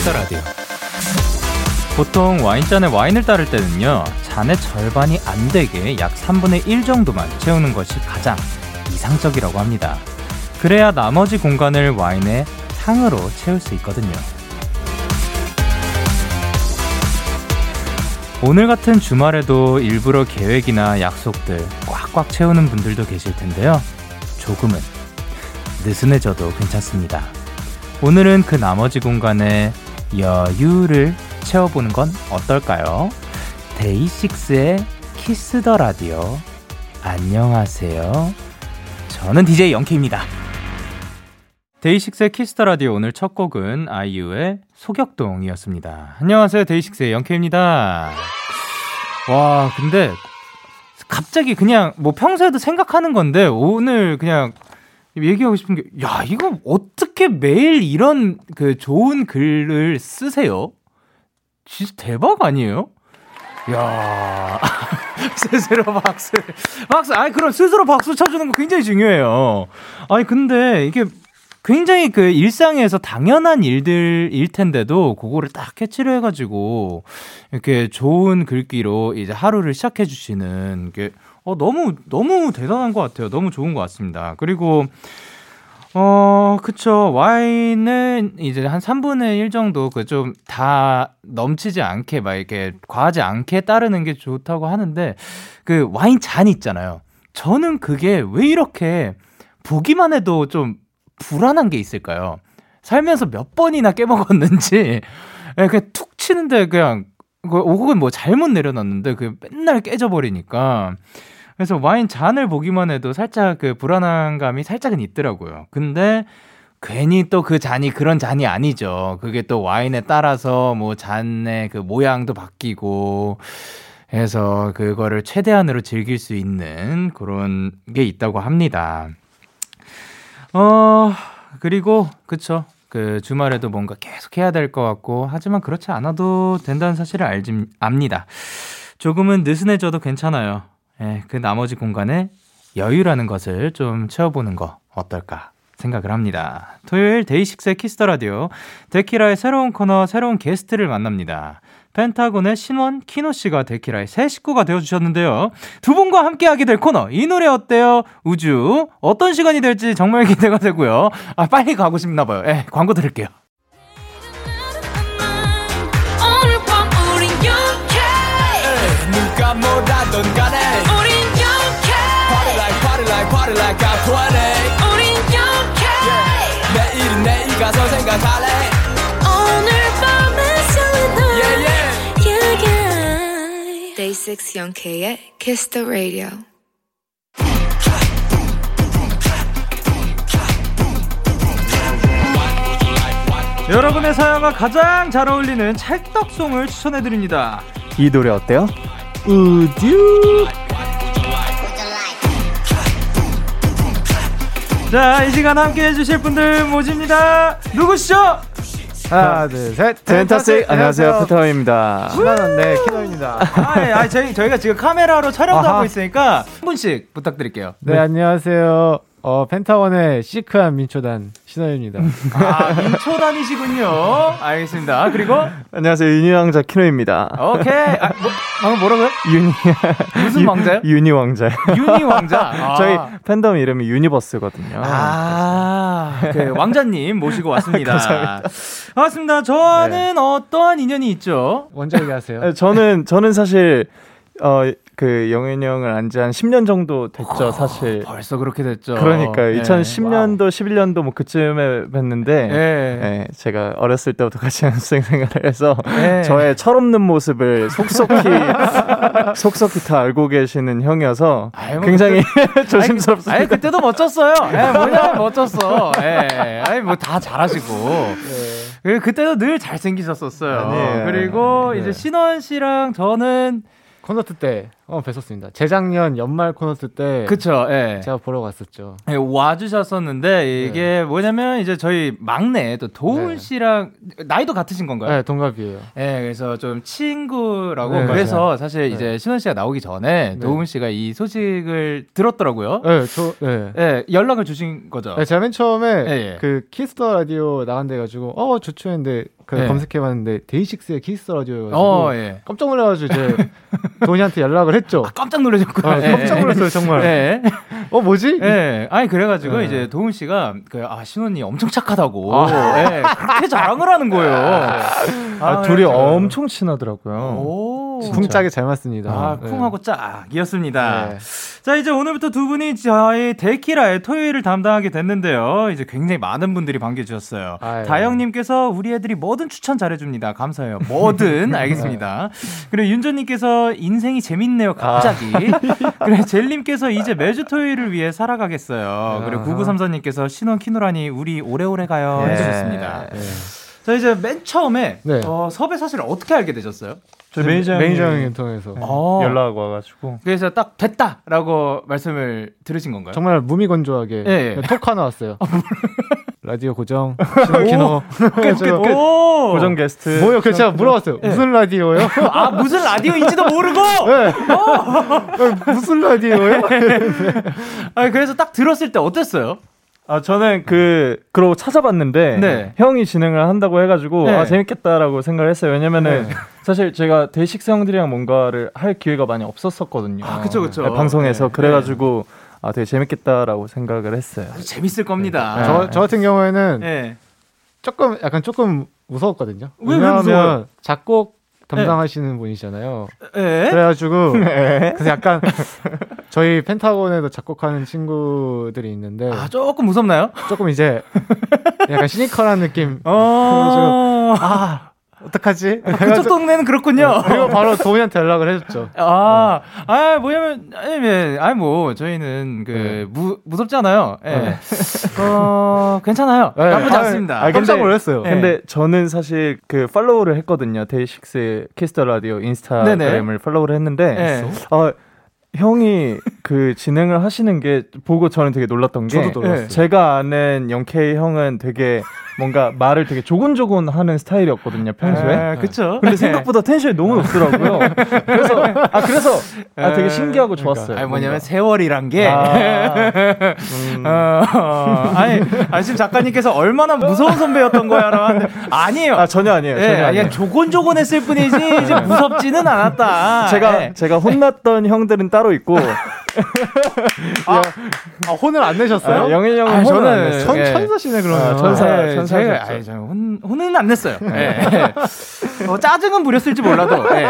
DAY6의 Kiss the Radio. 보통 와인잔에 와인을 따를 때는요, 잔의 절반이 안 되게 약 3분의 1 정도만 채우는 것이 가장 이상적이라고 합니다. 그래야 나머지 공간을 와인의 향으로 채울 수 있거든요. 오늘 같은 주말에도 일부러 계획이나 약속들 꽉꽉 채우는 분들도 계실 텐데요. 조금은 느슨해져도 괜찮습니다. 오늘은 그 나머지 공간에 여유를 채워보는 건 어떨까요? DAY6의 Kiss the Radio. 안녕하세요. 저는 DJ Young K입니다. DAY6의 Kiss the Radio 오늘 첫 곡은 아이유의 소격동이었습니다. 안녕하세요. DAY6의 Young K입니다. 와, 근데 갑자기 그냥 뭐 평소에도 생각하는 건데 오늘 그냥 얘기하고 싶은 게, 야, 이거 어떻게 매일 이런 그 좋은 글을 쓰세요? 진짜 대박 아니에요? 야 스스로 박수. 박수. 아니, 그럼 스스로 박수 쳐주는 거 굉장히 중요해요. 아니, 근데 이게 굉장히 그 일상에서 당연한 일들일 텐데도 그거를 딱 캐치를 해가지고 이렇게 좋은 글귀로 이제 하루를 시작해 주시는 게 어, 너무, 너무 대단한 것 같아요. 너무 좋은 것 같습니다. 그리고, 어, 그쵸. 와인은 이제 한 3분의 1 정도 그 좀 다 넘치지 않게 막 이렇게 과하지 않게 따르는 게 좋다고 하는데 그 와인 잔 있잖아요. 저는 그게 왜 이렇게 보기만 해도 좀 불안한 게 있을까요? 살면서 몇 번이나 깨먹었는지, 예, 그냥 툭 치는데 그냥, 그 혹은 뭐 잘못 내려놨는데 그 맨날 깨져버리니까. 그래서 와인 잔을 보기만 해도 살짝 그 불안한 감이 살짝은 있더라고요. 근데 괜히 또 그 잔이 그런 잔이 아니죠. 그게 또 와인에 따라서 뭐 잔의 그 모양도 바뀌고 해서 그거를 최대한으로 즐길 수 있는 그런 게 있다고 합니다. 어, 그리고, 그쵸. 그 주말에도 뭔가 계속 해야 될 것 같고, 하지만 그렇지 않아도 된다는 사실을 알지, 압니다. 조금은 느슨해져도 괜찮아요. 예, 그 나머지 공간에 여유라는 것을 좀 채워보는 거 어떨까 생각을 합니다. 토요일 DAY6의 Kiss the Radio 데키라의 새로운 코너 새로운 게스트를 만납니다. 펜타곤의 신원 키노 씨가 데키라의 새 식구가 되어 주셨는데요. 두 분과 함께 하게 될 코너 이 노래 어때요? 우주 어떤 시간이 될지 정말 기대가 되고요. 아 빨리 가고 싶나 봐요. 예, 광고 들을게요. 누가 뭐라던 간에 우린 영케 Party like party like party like I'm 20 우린 영케 yeah. 내일은 내일 가서 생각할래 6 영케의 Kiss the Radio 여러분의 사연과 가장 잘 어울리는 찰떡송을 추천해드립니다. 이 노래 어때요? 우듀 자, 이 시간 함께 해주실 분들 모집니다. 누구시죠? 하나, 둘, 셋. 텐타스틱 안녕하세요. 펜타곤입니다. 신나는데 키노입니다. 아, 예, 아, 저희, 저희가 지금 카메라로 촬영도 아하. 하고 있으니까 한 분씩 부탁드릴게요. 네, 네. 안녕하세요. 어, 펜타곤의 시크한 민초단 신원입니다. 아, 민초단이시군요. 알겠습니다. 그리고 안녕하세요. 유니 왕자 키노입니다. 오케이. 아, 뭐, 방금 뭐라고요? 유니 무슨 왕자요? 유니 왕자. 유니 왕자. 아. 저희 팬덤 이름이 Universe거든요. 아, 그 왕자님 모시고 왔습니다. 감사합니다. 반갑습니다. 저는 네. 어떠한 인연이 있죠? 먼저 얘기하세요. 저는 저는 사실 어, 그 영현이 형을 안 지 한 10년 정도 됐죠, 어, 사실. 벌써 그렇게 됐죠. 그러니까 네. 2010년도, wow. 11년도 뭐 그쯤에 뵀는데 네. 네, 제가 어렸을 때부터 같이 연습생 생활을 해서 네. 저의 철없는 모습을 속속히 속속히 다 알고 계시는 형이어서 아이, 뭐 굉장히 그때, 조심스럽습니다. 아니, 그때도 멋졌어요. 예, 뭐냐 멋졌어. 예. 아니 뭐 다 잘하시고. 네. 그때도 늘 잘생기셨었어요. 아니에요. 그리고 네. 이제 신원 씨랑 저는 콘서트 때 어, 뵀었습니다. 재작년 연말 콘서트 때. 그쵸, 예. 제가 보러 갔었죠. 예, 와주셨었는데, 이게 네. 뭐냐면, 이제 저희 막내, 또 도운 네. 씨랑, 나이도 같으신 건가요? 네, 동갑이에요. 예, 그래서 좀 친구라고. 네, 그래서 사실 네. 이제 신원 씨가 나오기 전에, 네. 도운 씨가 이 소식을 들었더라고요. 네, 저, 네. 예, 연락을 주신 거죠. 네, 제가 맨 처음에, 예, 예. 그 Kiss the Radio 나간다 해가지고, 어, 좋죠 했는데, 그 네. 검색해봤는데 DAY6의 Kiss Radio여가지고 어, 예. 깜짝 놀라가지고 이제 도운이한테 연락을 했죠. 아, 깜짝 놀라셨구나. 아, 깜짝 놀랐어요 정말. 예. 어 뭐지? 예. 아니 그래가지고 예. 이제 도훈 씨가 그 아 신원이 엄청 착하다고 아. 예. 그렇게 자랑을 하는 거예요. 아, 아 둘이 엄청 친하더라고요. 오. 쿵짝이 잘 맞습니다. 아, 쿵하고 짝이었습니다. 네. 자, 이제 오늘부터 두 분이 저희 데키라의 토요일을 담당하게 됐는데요. 이제 굉장히 많은 분들이 반겨주셨어요. 아, 예. 다영님께서 우리 애들이 뭐든 추천 잘해줍니다. 감사해요. 뭐든 알겠습니다. 그리고 윤조님께서 인생이 재밌네요. 갑자기. 아. 그래 젤님께서 이제 매주 토요일을 위해 살아가겠어요. 그리고 구구삼사님께서 신원 키노라니 우리 오래오래 가요 네. 해주셨습니다. 네. 자 이제 맨 처음에 네. 어, 섭외 사실 어떻게 알게 되셨어요? 저 매니저 매니저 형님 통해서 네. 어. 연락 와가지고 그래서 딱 됐다라고 말씀을 들으신 건가요? 정말 무미건조하게 네. 톡 하나 왔어요. 라디오 고정 신원 키노 고정 게스트 뭐요? 그 제가 물어봤어요. 네. 무슨 라디오요? 아 무슨 라디오인지도 모르고 네. 어. 무슨 라디오요? 아 그래서 딱 들었을 때 어땠어요? 아 저는 그 그러고 찾아봤는데 네. 형이 진행을 한다고 해가지고 네. 아 재밌겠다라고 생각을 했어요. 왜냐면은 네. 사실 제가 대식스 형들이랑 뭔가를 할 기회가 많이 없었었거든요. 아 그쵸 그쵸. 네, 방송에서 네. 그래가지고 아 되게 재밌겠다라고 생각을 했어요. 재밌을 겁니다. 네. 저, 저 같은 경우에는 조금 약간 조금 무서웠거든요. 왜, 왜무서 작곡 담당하시는 네. 분이잖아요. 네. 그래가지고 네. 그래서 약간 저희 펜타곤에도 작곡하는 친구들이 있는데 아 조금 무섭나요? 조금 이제 약간 시니컬한 느낌. 어... 아 어떡하지? 아, 그쪽 동네는 그렇군요. 네. 그리고 바로 도운이한테 연락을 해줬죠. 아, 네. 아, 뭐냐면, 아니, 아니, 뭐, 저희는 그, 네. 무, 무섭잖아요. 예. 네. 어, 괜찮아요. 네. 나쁘지 아, 않습니다. 아, 깜짝 놀랐어요. 네. 근데 저는 사실 그 팔로우를 했거든요. DAY6 Kiss the Radio 인스타그램을 네네. 팔로우를 했는데, 네. 어, 형이 그 진행을 하시는 게 보고 저는 되게 놀랐던 게 제가 아는 영케이 형은 되게 뭔가 말을 되게 조곤조곤 하는 스타일이었거든요, 평소에. 아, 그쵸. 근데 생각보다 텐션이 너무 높더라고요. 그래서, 아, 그래서, 아, 되게 신기하고 그러니까. 좋았어요. 아니, 뭐냐면 세월이란 게. 아, 음. 어, 어, 아니, 아니, 지금 작가님께서 얼마나 무서운 선배였던 거야, 라고 하는데. 아니에요. 아, 전혀 아니에요. 네, 전혀 아니에요. 조곤조곤 했을 뿐이지, 이제 무섭지는 않았다. 제가, 네. 제가 혼났던 형들은 따로 있고. 아, 아, 혼을 안 내셨어요? 아, 영일 형은 아, 저는 천, 천사시네 그러면. 아, 천사, 네, 천사. 제가 아니, 저 혼, 혼은 안 냈어요. 네. 어, 짜증은 부렸을지 몰라도. 네.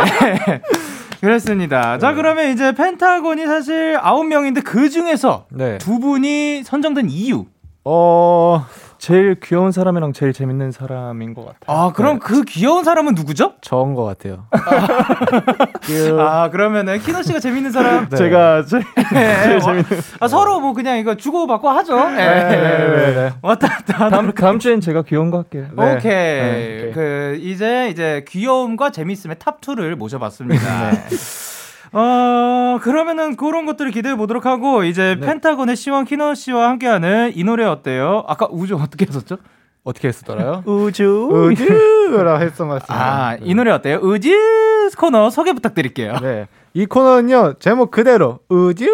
그렇습니다. 자, 네. 그러면 이제 펜타곤이 사실 아홉 명인데 그 중에서 네. 두 분이 선정된 이유. 어, 제일 귀여운 사람이랑 제일 재밌는 사람인 것 같아요. 아, 그럼 네. 그 귀여운 사람은 누구죠? 저인 것 같아요. 그... 아, 그러면은 키노 씨가 재밌는 사람? 네. 제가 제일, 네. 제일 재밌는. 아, 서로 뭐 그냥 이거 주고 받고 하죠. 네, 네, 네. 네. 왔다 갔다. 다음, 다음 주엔 제가 귀여운 거 할게요. 오케이. 오케이. 그 이제 이제 귀여움과 재밌음의 top 2를 모셔봤습니다. 어, 그러면은 그런 것들을 기대해 보도록 하고, 이제 네. 펜타곤의 신원 키노 씨와 함께하는 이 노래 어때요? 아까 우주 어떻게 했었죠? 어떻게 했었더라요? 우주. 우주라 했던 것 같습니다. 아, 이 노래 어때요? 우주 코너 소개 부탁드릴게요. 네. 이 코너는요, 제목 그대로 우주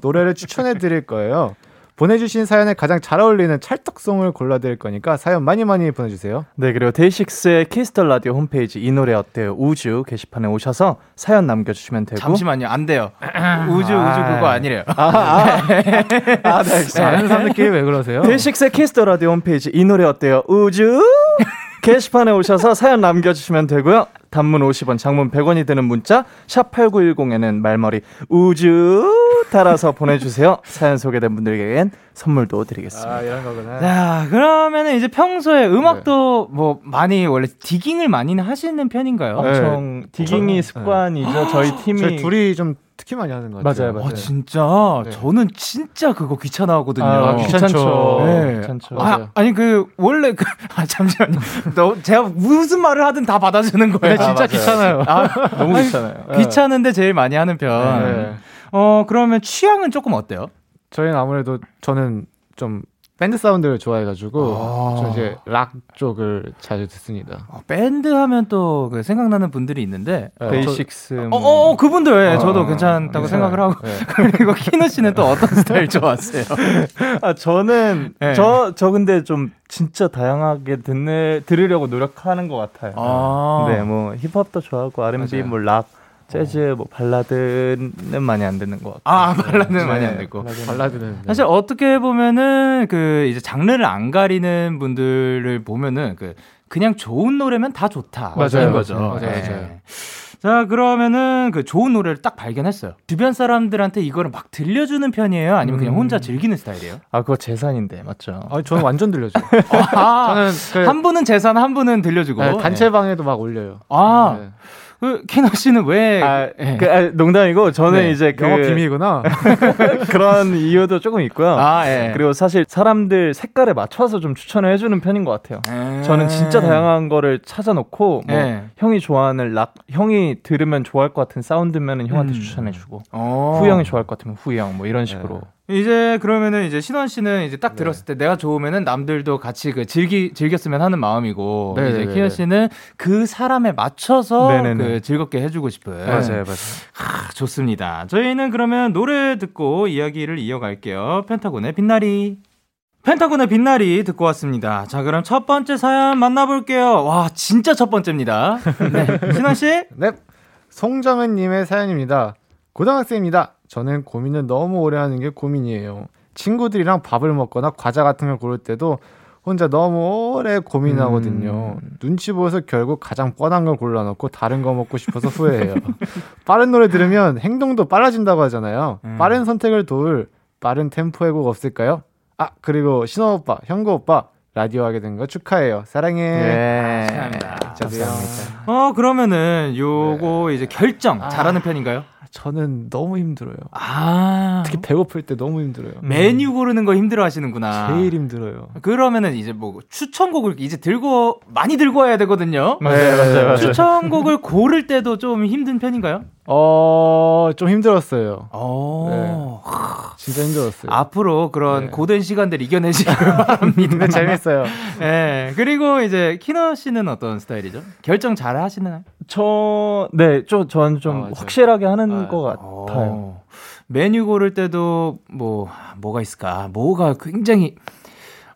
노래를 추천해 드릴 거예요. 보내주신 사연에 가장 잘 어울리는 찰떡송을 골라드릴 거니까 사연 많이 많이 보내주세요. 네, 그리고 DAY6의 Kiss the Radio 홈페이지 이 노래 어때요? 우주 게시판에 오셔서 사연 남겨주시면 되고. 잠시만요, 안 돼요. 우주, 아, 우주 그거 아니래요. 아, 아, 아 네, 아는 사람들끼리 왜 그러세요? DAY6의 Kiss the Radio 홈페이지 이 노래 어때요? 우주 게시판에 오셔서 사연 남겨주시면 되고요. 단문 50원, 장문 100원이 되는 문자 샵 8910에는 말머리 우주 달아서 보내주세요. 사연 소개된 분들에겐 선물도 드리겠습니다. 아, 이런 거구나. 자, 그러면은 이제 평소에 음악도 네. 뭐 많이 원래 디깅을 많이 하시는 편인가요? 네. 엄청 디깅이 네. 습관이죠. 저희 팀이 저희 둘이 좀 특히 많이 하는 것 같아요. 맞아요, 맞아요. 아, 진짜 네. 저는 진짜 그거 귀찮아하거든요. 아, 귀찮죠. 네. 귀찮죠. 아, 아니 그 원래 그 아, 잠시만요. 너 제가 무슨 말을 하든 다 받아주는 거예요. 네, 진짜 아, 귀찮아요. 아, 너무 귀찮아요. 귀찮은데 제일 많이 하는 편. 네. 어 그러면 취향은 조금 어때요? 저희는 아무래도 저는 좀 밴드 사운드를 좋아해가지고 아~ 저 이제 락 쪽을 자주 듣습니다. 어, 밴드 하면 또 그 생각나는 분들이 있는데 네, 데이식스. 어, 어, 어 그분들 예, 아, 저도 괜찮다고 네. 생각을 하고 네. 그리고 키노 씨는 또 어떤 스타일 좋아하세요? 아 저는 저저 저 근데 좀 진짜 다양하게 듣는 들으려고 노력하는 것 같아요. 아~ 네, 뭐 힙합도 좋아하고 R&B, 뭐 락. 재즈 뭐 발라드는 많이 안 듣는 것 같고. 아 발라드는 네, 많이 안 듣고. 발라드는. 네. 사실 어떻게 보면은 그 이제 장르를 안 가리는 분들을 보면은 그 그냥 좋은 노래면 다 좋다. 맞아요, 거죠. 맞아요, 맞아요. 네. 자 그러면은 그 좋은 노래를 딱 발견했어요. 주변 사람들한테 이거를 막 들려주는 편이에요? 아니면 그냥 음. 혼자 즐기는 스타일이에요? 아 그거 재산인데 맞죠? 아 저는 완전 들려줘. 아, 저는 그, 한 분은 재산, 한 분은 들려주고 네, 단체방에도 막 올려요. 아. 네. 그 키너 씨는 왜? 아, 네. 그, 아, 농담이고 저는 네. 이제 그 영업 비밀이구나. 그런 이유도 조금 있고요. 아, 예. 그리고 사실 사람들 색깔에 맞춰서 좀 추천을 해주는 편인 것 같아요. 에~ 예. 저는 진짜 다양한 거를 찾아놓고 뭐 예. 형이 좋아하는 락, 형이 들으면 좋아할 것 같은 사운드면은 형한테 음. 추천해주고 어. 후형이 좋아할 것 같으면 후형 뭐 이런 식으로. 예. 이제 그러면은 이제 신원 씨는 이제 딱 네. 들었을 때 내가 좋으면은 남들도 같이 그 즐기 즐겼으면 하는 마음이고 네 이제 키어 씨는 그 사람에 맞춰서 네네네. 그 즐겁게 해주고 싶은 맞아요 맞아요 아, 좋습니다 저희는 그러면 노래 듣고 이야기를 이어갈게요 펜타곤의 빛나리 펜타곤의 빛나리 듣고 왔습니다. 자, 그럼 첫 번째 사연 만나볼게요. 와, 진짜 첫 번째입니다. 네. 신원 씨? 네. 송정은님의 사연입니다. 고등학생입니다. 저는 고민을 너무 오래 하는 게 고민이에요. 친구들이랑 밥을 먹거나 과자 같은 걸 고를 때도 혼자 너무 오래 고민하거든요. 음. 눈치 보여서 결국 가장 뻔한 걸 골라놓고 다른 거 먹고 싶어서 후회해요. 빠른 노래 들으면 행동도 빨라진다고 하잖아요. 음. 빠른 선택을 도울 빠른 템포의 곡 없을까요? 아 그리고 신호 오빠, 형구 오빠 라디오 하게 된 거 축하해요. 사랑해. 네. 축하합니다. 감사합니다. 어 그러면 요거 네. 이제 결정 잘하는 아. 편인가요? 저는 너무 힘들어요. 아. 특히 배고플 때 너무 힘들어요. 메뉴 고르는 거 힘들어 하시는구나. 제일 힘들어요. 그러면은 이제 뭐 추천곡을 이제 들고, 많이 들고 와야 되거든요. 맞아요, 네. 맞아요, 맞아요. 추천곡을 고를 때도 좀 힘든 편인가요? 어, 좀 힘들었어요. 어. 네. 진짜 힘들었어요. 앞으로 그런 네. 고된 시간들 이겨내시길 바랍니다. 네, 재밌어요. 네. 그리고 이제 키너 씨는 어떤 스타일이죠? 결정 잘 하시나요? 저, 네, 좀, 저는 좀 아, 확실하게 하는 아, 것 같아요. 어. 메뉴 고를 때도 뭐, 뭐가 있을까? 뭐가 굉장히,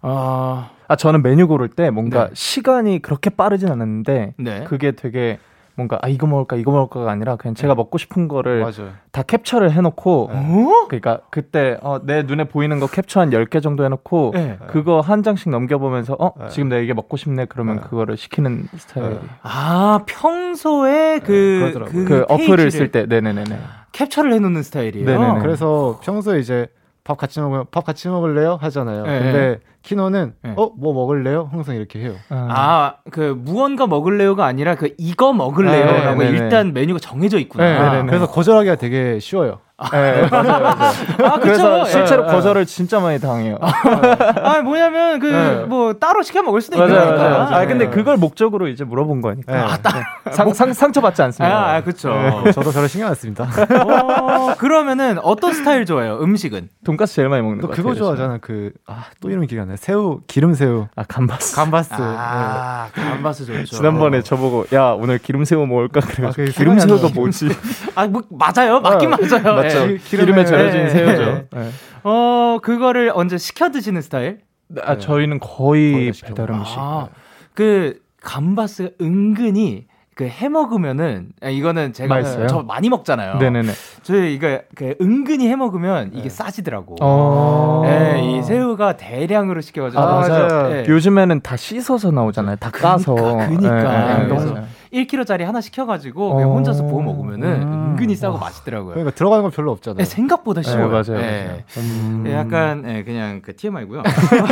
어... 아, 저는 메뉴 고를 때 뭔가 네. 시간이 그렇게 빠르진 않았는데, 네. 그게 되게 뭔가 아 이거 먹을까 이거 먹을까가 아니라 그냥 제가 네. 먹고 싶은 거를 맞아요. 다 캡처를 해놓고 네. 어? 그러니까 그때 어, 내 눈에 보이는 거 캡처 한 10개 정도 해놓고 네. 그거 한 장씩 넘겨보면서 어 네. 지금 내가 이게 먹고 싶네 그러면 네. 그거를 시키는 스타일이 아 평소에 그, 그, 그 어플을 쓸 때 네네네네 캡처를 해놓는 스타일이에요 네네네. 그래서 평소에 이제 밥 같이 먹으면 밥 같이 먹을래요 하잖아요 근데 키노는 네. 어뭐 먹을래요? 항상 이렇게 해요. 아그 아, 무언가 먹을래요가 아니라 그 이거 먹을래요라고 네, 네, 네. 일단 메뉴가 정해져 있구나. 네, 그래서 거절하기가 되게 쉬워요. 네, 맞아요, 맞아요. 아, 그래서 실제로 네, 거절을 진짜 많이 당해요. 아, 뭐냐면 그 뭐 따로 시켜 먹을 수도 있는 거니까. 맞아요, 맞아요. 아, 근데 그걸 목적으로 이제 물어본 거니까. 아, 상, 상, 상처받지 않습니다. 아, 아 그렇죠. 저도 별로 신경 안 씁니다. 어, 그러면은 어떤 스타일 좋아해요? 음식은? 돈까스 제일 많이 먹는 거 그거 좋아하잖아. 그 아, 또 이름이 기억 안 나. 새우, 기름 새우. 아, 감바스. 감바스. 아, 네. 감바스 좋죠. 지난번에 저보고 야, 오늘 기름 새우 먹을까 그래. 아, 기름 새우가 뭐지? 아, 뭐 맞아요. 맞긴 어, 맞아요. 맞죠. 네. 기름에 절여진 네. 새우죠. 네. 어, 그거를 언제 시켜 드시는 스타일? 아, 저희는 거의 배달 음식. 아, 그 감바스가 은근히 그 해 먹으면은 아, 이거는 제가 맛있어요? 저 많이 먹잖아요. 네네네. 저희 이거 그 은근히 해 먹으면 이게 네. 싸지더라고. 어. 네, 이 새우가 대량으로 시켜가지고 아, 맞아요. 네. 요즘에는 다 씻어서 나오잖아요. 다 그러니까, 까서. 그니까. 네, 네, 1kg짜리 하나 시켜가지고 그냥 혼자서 부어 먹으면은 음. 은근히 싸고 맛있더라고요. 그러니까 들어가는 건 별로 없잖아요. 네, 생각보다 네, 쉬워요. 맞아요. 네. 음. 네, 약간 네, 그냥 그 TMI고요.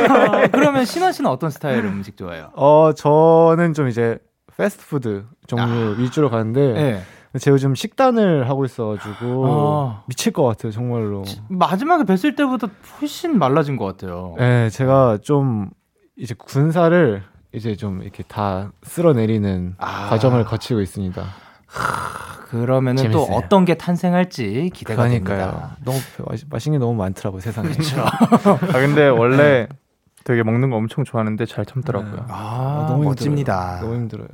그러면 신원 씨는 어떤 스타일 음식 좋아해요? 어, 저는 좀 이제 패스트푸드 종류 아. 위주로 가는데 네. 제가 요즘 식단을 하고 있어가지고 아. 미칠 것 같아요 정말로 마지막에 뵀을 때보다 훨씬 말라진 것 같아요 네 제가 좀 이제 군사를 이제 좀 이렇게 다 쓸어내리는 아. 과정을 거치고 있습니다. 그러면은 재밌어요. 또 어떤 게 탄생할지 기대가 그러니까요. 됩니다. 너무 맛있는 게 너무 많더라고요 세상에. 그렇죠. 아 근데 원래 되게 먹는 거 엄청 좋아하는데 잘 참더라고요. 네. 아, 아, 너무 멋집니다. 너무 힘들어요.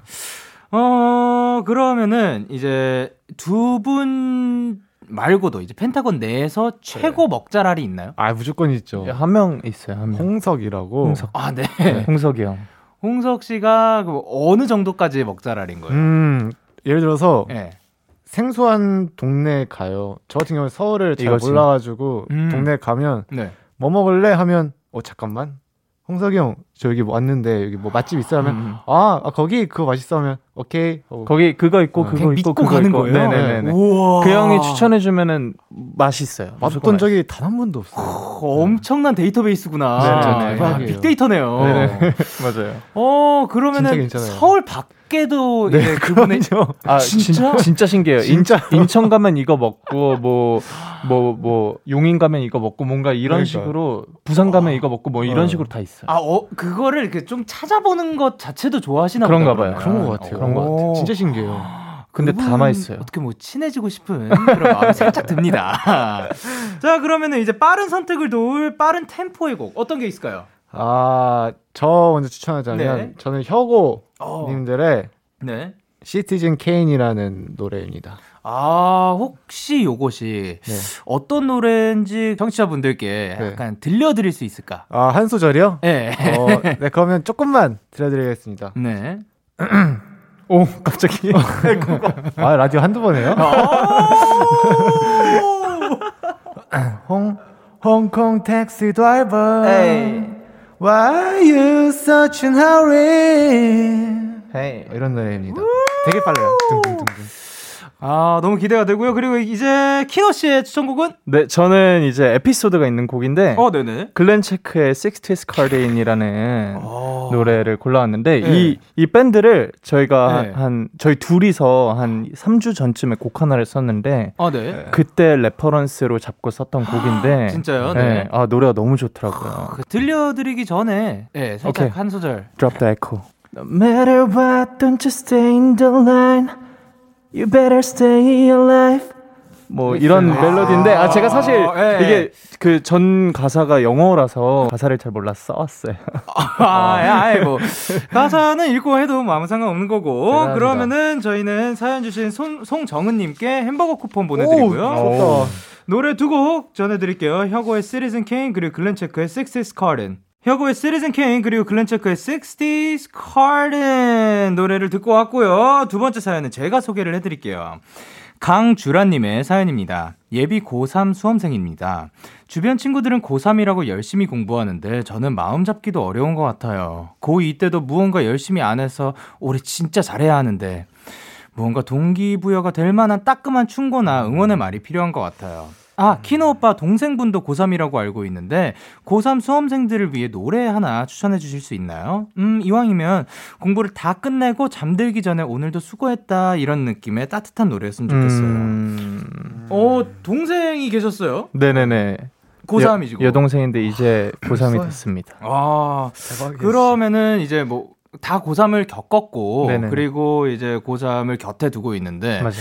어, 그러면은 이제 두 분 말고도 이제 펜타곤 내에서 최고 네. 먹자랄이 있나요? 아, 무조건 있죠. 예, 한명 있어요. 한 명. 홍석이라고. 홍석. 아, 네. 네. 홍석이 형. 홍석 씨가 그 어느 정도까지 먹자랄인 거예요? 음, 예를 들어서 네. 생소한 동네 가요. 저 같은 경우는 서울을 잘 이거지. 몰라가지고 음. 동네 가면 네. 뭐 먹을래 하면 어 잠깐만 홍석이 형, 저 여기 뭐 왔는데 여기 뭐 맛집 있어 하면 음. 아, 아, 거기 그거 맛있어 하면 오케이. 어. 거기 그거 있고 어. 그거 있고 그거 가는 있고. 거예요. 네네네. 그 형이 추천해 주면은 맛있어요. 맛본 적이 단 한 번도 없어요. 오, 엄청난 데이터베이스구나. 네, 네, 네. 빅데이터네요. 네, 맞아요. 어, 그러면은 서울 밖 밖에도 네, 그분의 아 진짜 진, 짜 신기해요. 진짜 인, 천 가면 이거 먹고 뭐 뭐뭐 뭐 용인 가면 이거 먹고 뭔가 이런 그러니까. 식으로 부산 가면 이거 먹고 뭐 이런 어. 식으로 다 있어요. 아, 어, 그 거를 이렇게 좀 찾아보는 것 자체도 좋아하시나 그런가 봐요. 그런 것 같아요. 그런 것 같아요. 진짜 신기해요. 근데 담아 있어요. 어떻게 뭐 친해지고 싶은 그런 마음이 살짝 듭니다. 자, 그러면은 이제 빠른 선택을 도울 빠른 템포의 곡 어떤 게 있을까요? 아, 저 먼저 추천하자면 네. 저는 혁오 님들의 어. 네. 시티즌 케인이라는 노래입니다. 아, 혹시 요것이 네. 어떤 노래인지 청취자분들께 네. 약간 들려드릴 수 있을까? 아, 한 소절이요? 네. 어, 네, 그러면 조금만 들려드리겠습니다. 네. 오, 갑자기. 아, 라디오 한두 번 해요? 홍, Hong Kong taxi driver. Why you such in hurry? Hey. 이런 노래입니다. 되게 빨라요. 둥둥둥둥. 아, 너무 기대가 되고요. 그리고 이제 키노 씨의 추천곡은? 네, 저는 이제 에피소드가 있는 곡인데. 어, 네네. 글렌 체크의 60's Cardin이라는 어... 노래를 골라왔는데, 네. 이, 이 밴드를 저희가 네. 한, 저희 둘이서 한 3주 전쯤에 곡 하나를 썼는데, 아, 네. 그때 reference로 잡고 썼던 곡인데. 진짜요? 네. 네. 아, 노래가 너무 좋더라고요. 그 들려드리기 전에, 네, 살짝 오케이. 한 소절. Drop the echo. No matter what, don't you stay in the line. You better stay alive. 뭐 이런 아~ 멜로디인데 아 제가 사실 아, 이게 그 전 가사가 영어라서 가사를 잘 몰라서 써왔어요. 아, 아이 뭐 가사는 읽고 해도 뭐 아무 상관 없는 거고 대단하다. 그러면은 저희는 사연 주신 손, 송정은님께 햄버거 쿠폰 보내드리고요. 오, 노래 두 곡 전해드릴게요. 혁오의 케인 그리고 글렌체크의 Sixes Garden. 혁오의 시리즌 케인 그리고 글렌체크의 60s Garden 노래를 듣고 왔고요. 두 번째 사연은 제가 소개를 해드릴게요. 강주라님의 사연입니다. 예비 고3 수험생입니다. 주변 친구들은 고3이라고 열심히 공부하는데 저는 마음 잡기도 어려운 것 같아요. 고2 때도 무언가 열심히 안 해서 올해 진짜 잘해야 하는데 무언가 동기부여가 될 만한 따끔한 충고나 응원의 말이 필요한 것 같아요. 아, 키노 오빠 동생분도 고3이라고 알고 있는데, 고3 수험생들을 위해 노래 하나 추천해 주실 수 있나요? 음, 이왕이면 공부를 다 끝내고 잠들기 전에 오늘도 수고했다, 이런 느낌의 따뜻한 노래였으면 좋겠어요. 음... 어, 동생이 계셨어요? 네 네 네. 고3이시고. 여, 동생인데 이제 고3이 됐습니다. 아, 대박이지. 그러면은 이제 뭐, 다 고3을 겪었고, 네네. 그리고 이제 고3을 곁에 두고 있는데, 맞아요.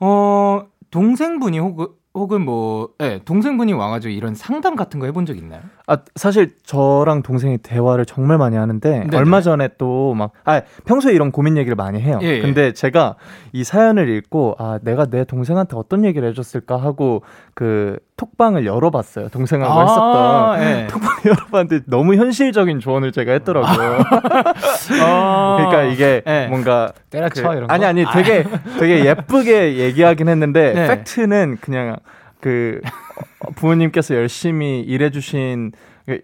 어, 동생분이 혹은 혹은 뭐, 예, 동생분이 와가지고 이런 상담 같은 거 해본 적 있나요? 아, 사실 저랑 동생이 대화를 정말 많이 하는데, 네네. 얼마 전에 또 막, 아, 평소에 이런 고민 얘기를 많이 해요. 예, 예. 근데 제가 이 사연을 읽고, 아, 내가 내 동생한테 어떤 얘기를 해 줬을까 하고, 그, 톡방을 열어봤어요. 동생하고 아, 했었던. 예. 톡방을 열어봤는데 너무 현실적인 조언을 제가 했더라고요. 아, 그러니까 이게 예. 뭔가. 때려쳐, 그, 이런 거? 아니, 아니, 되게, 되게 예쁘게 얘기하긴 했는데, 네. 팩트는 그냥 그 부모님께서 열심히 일해주신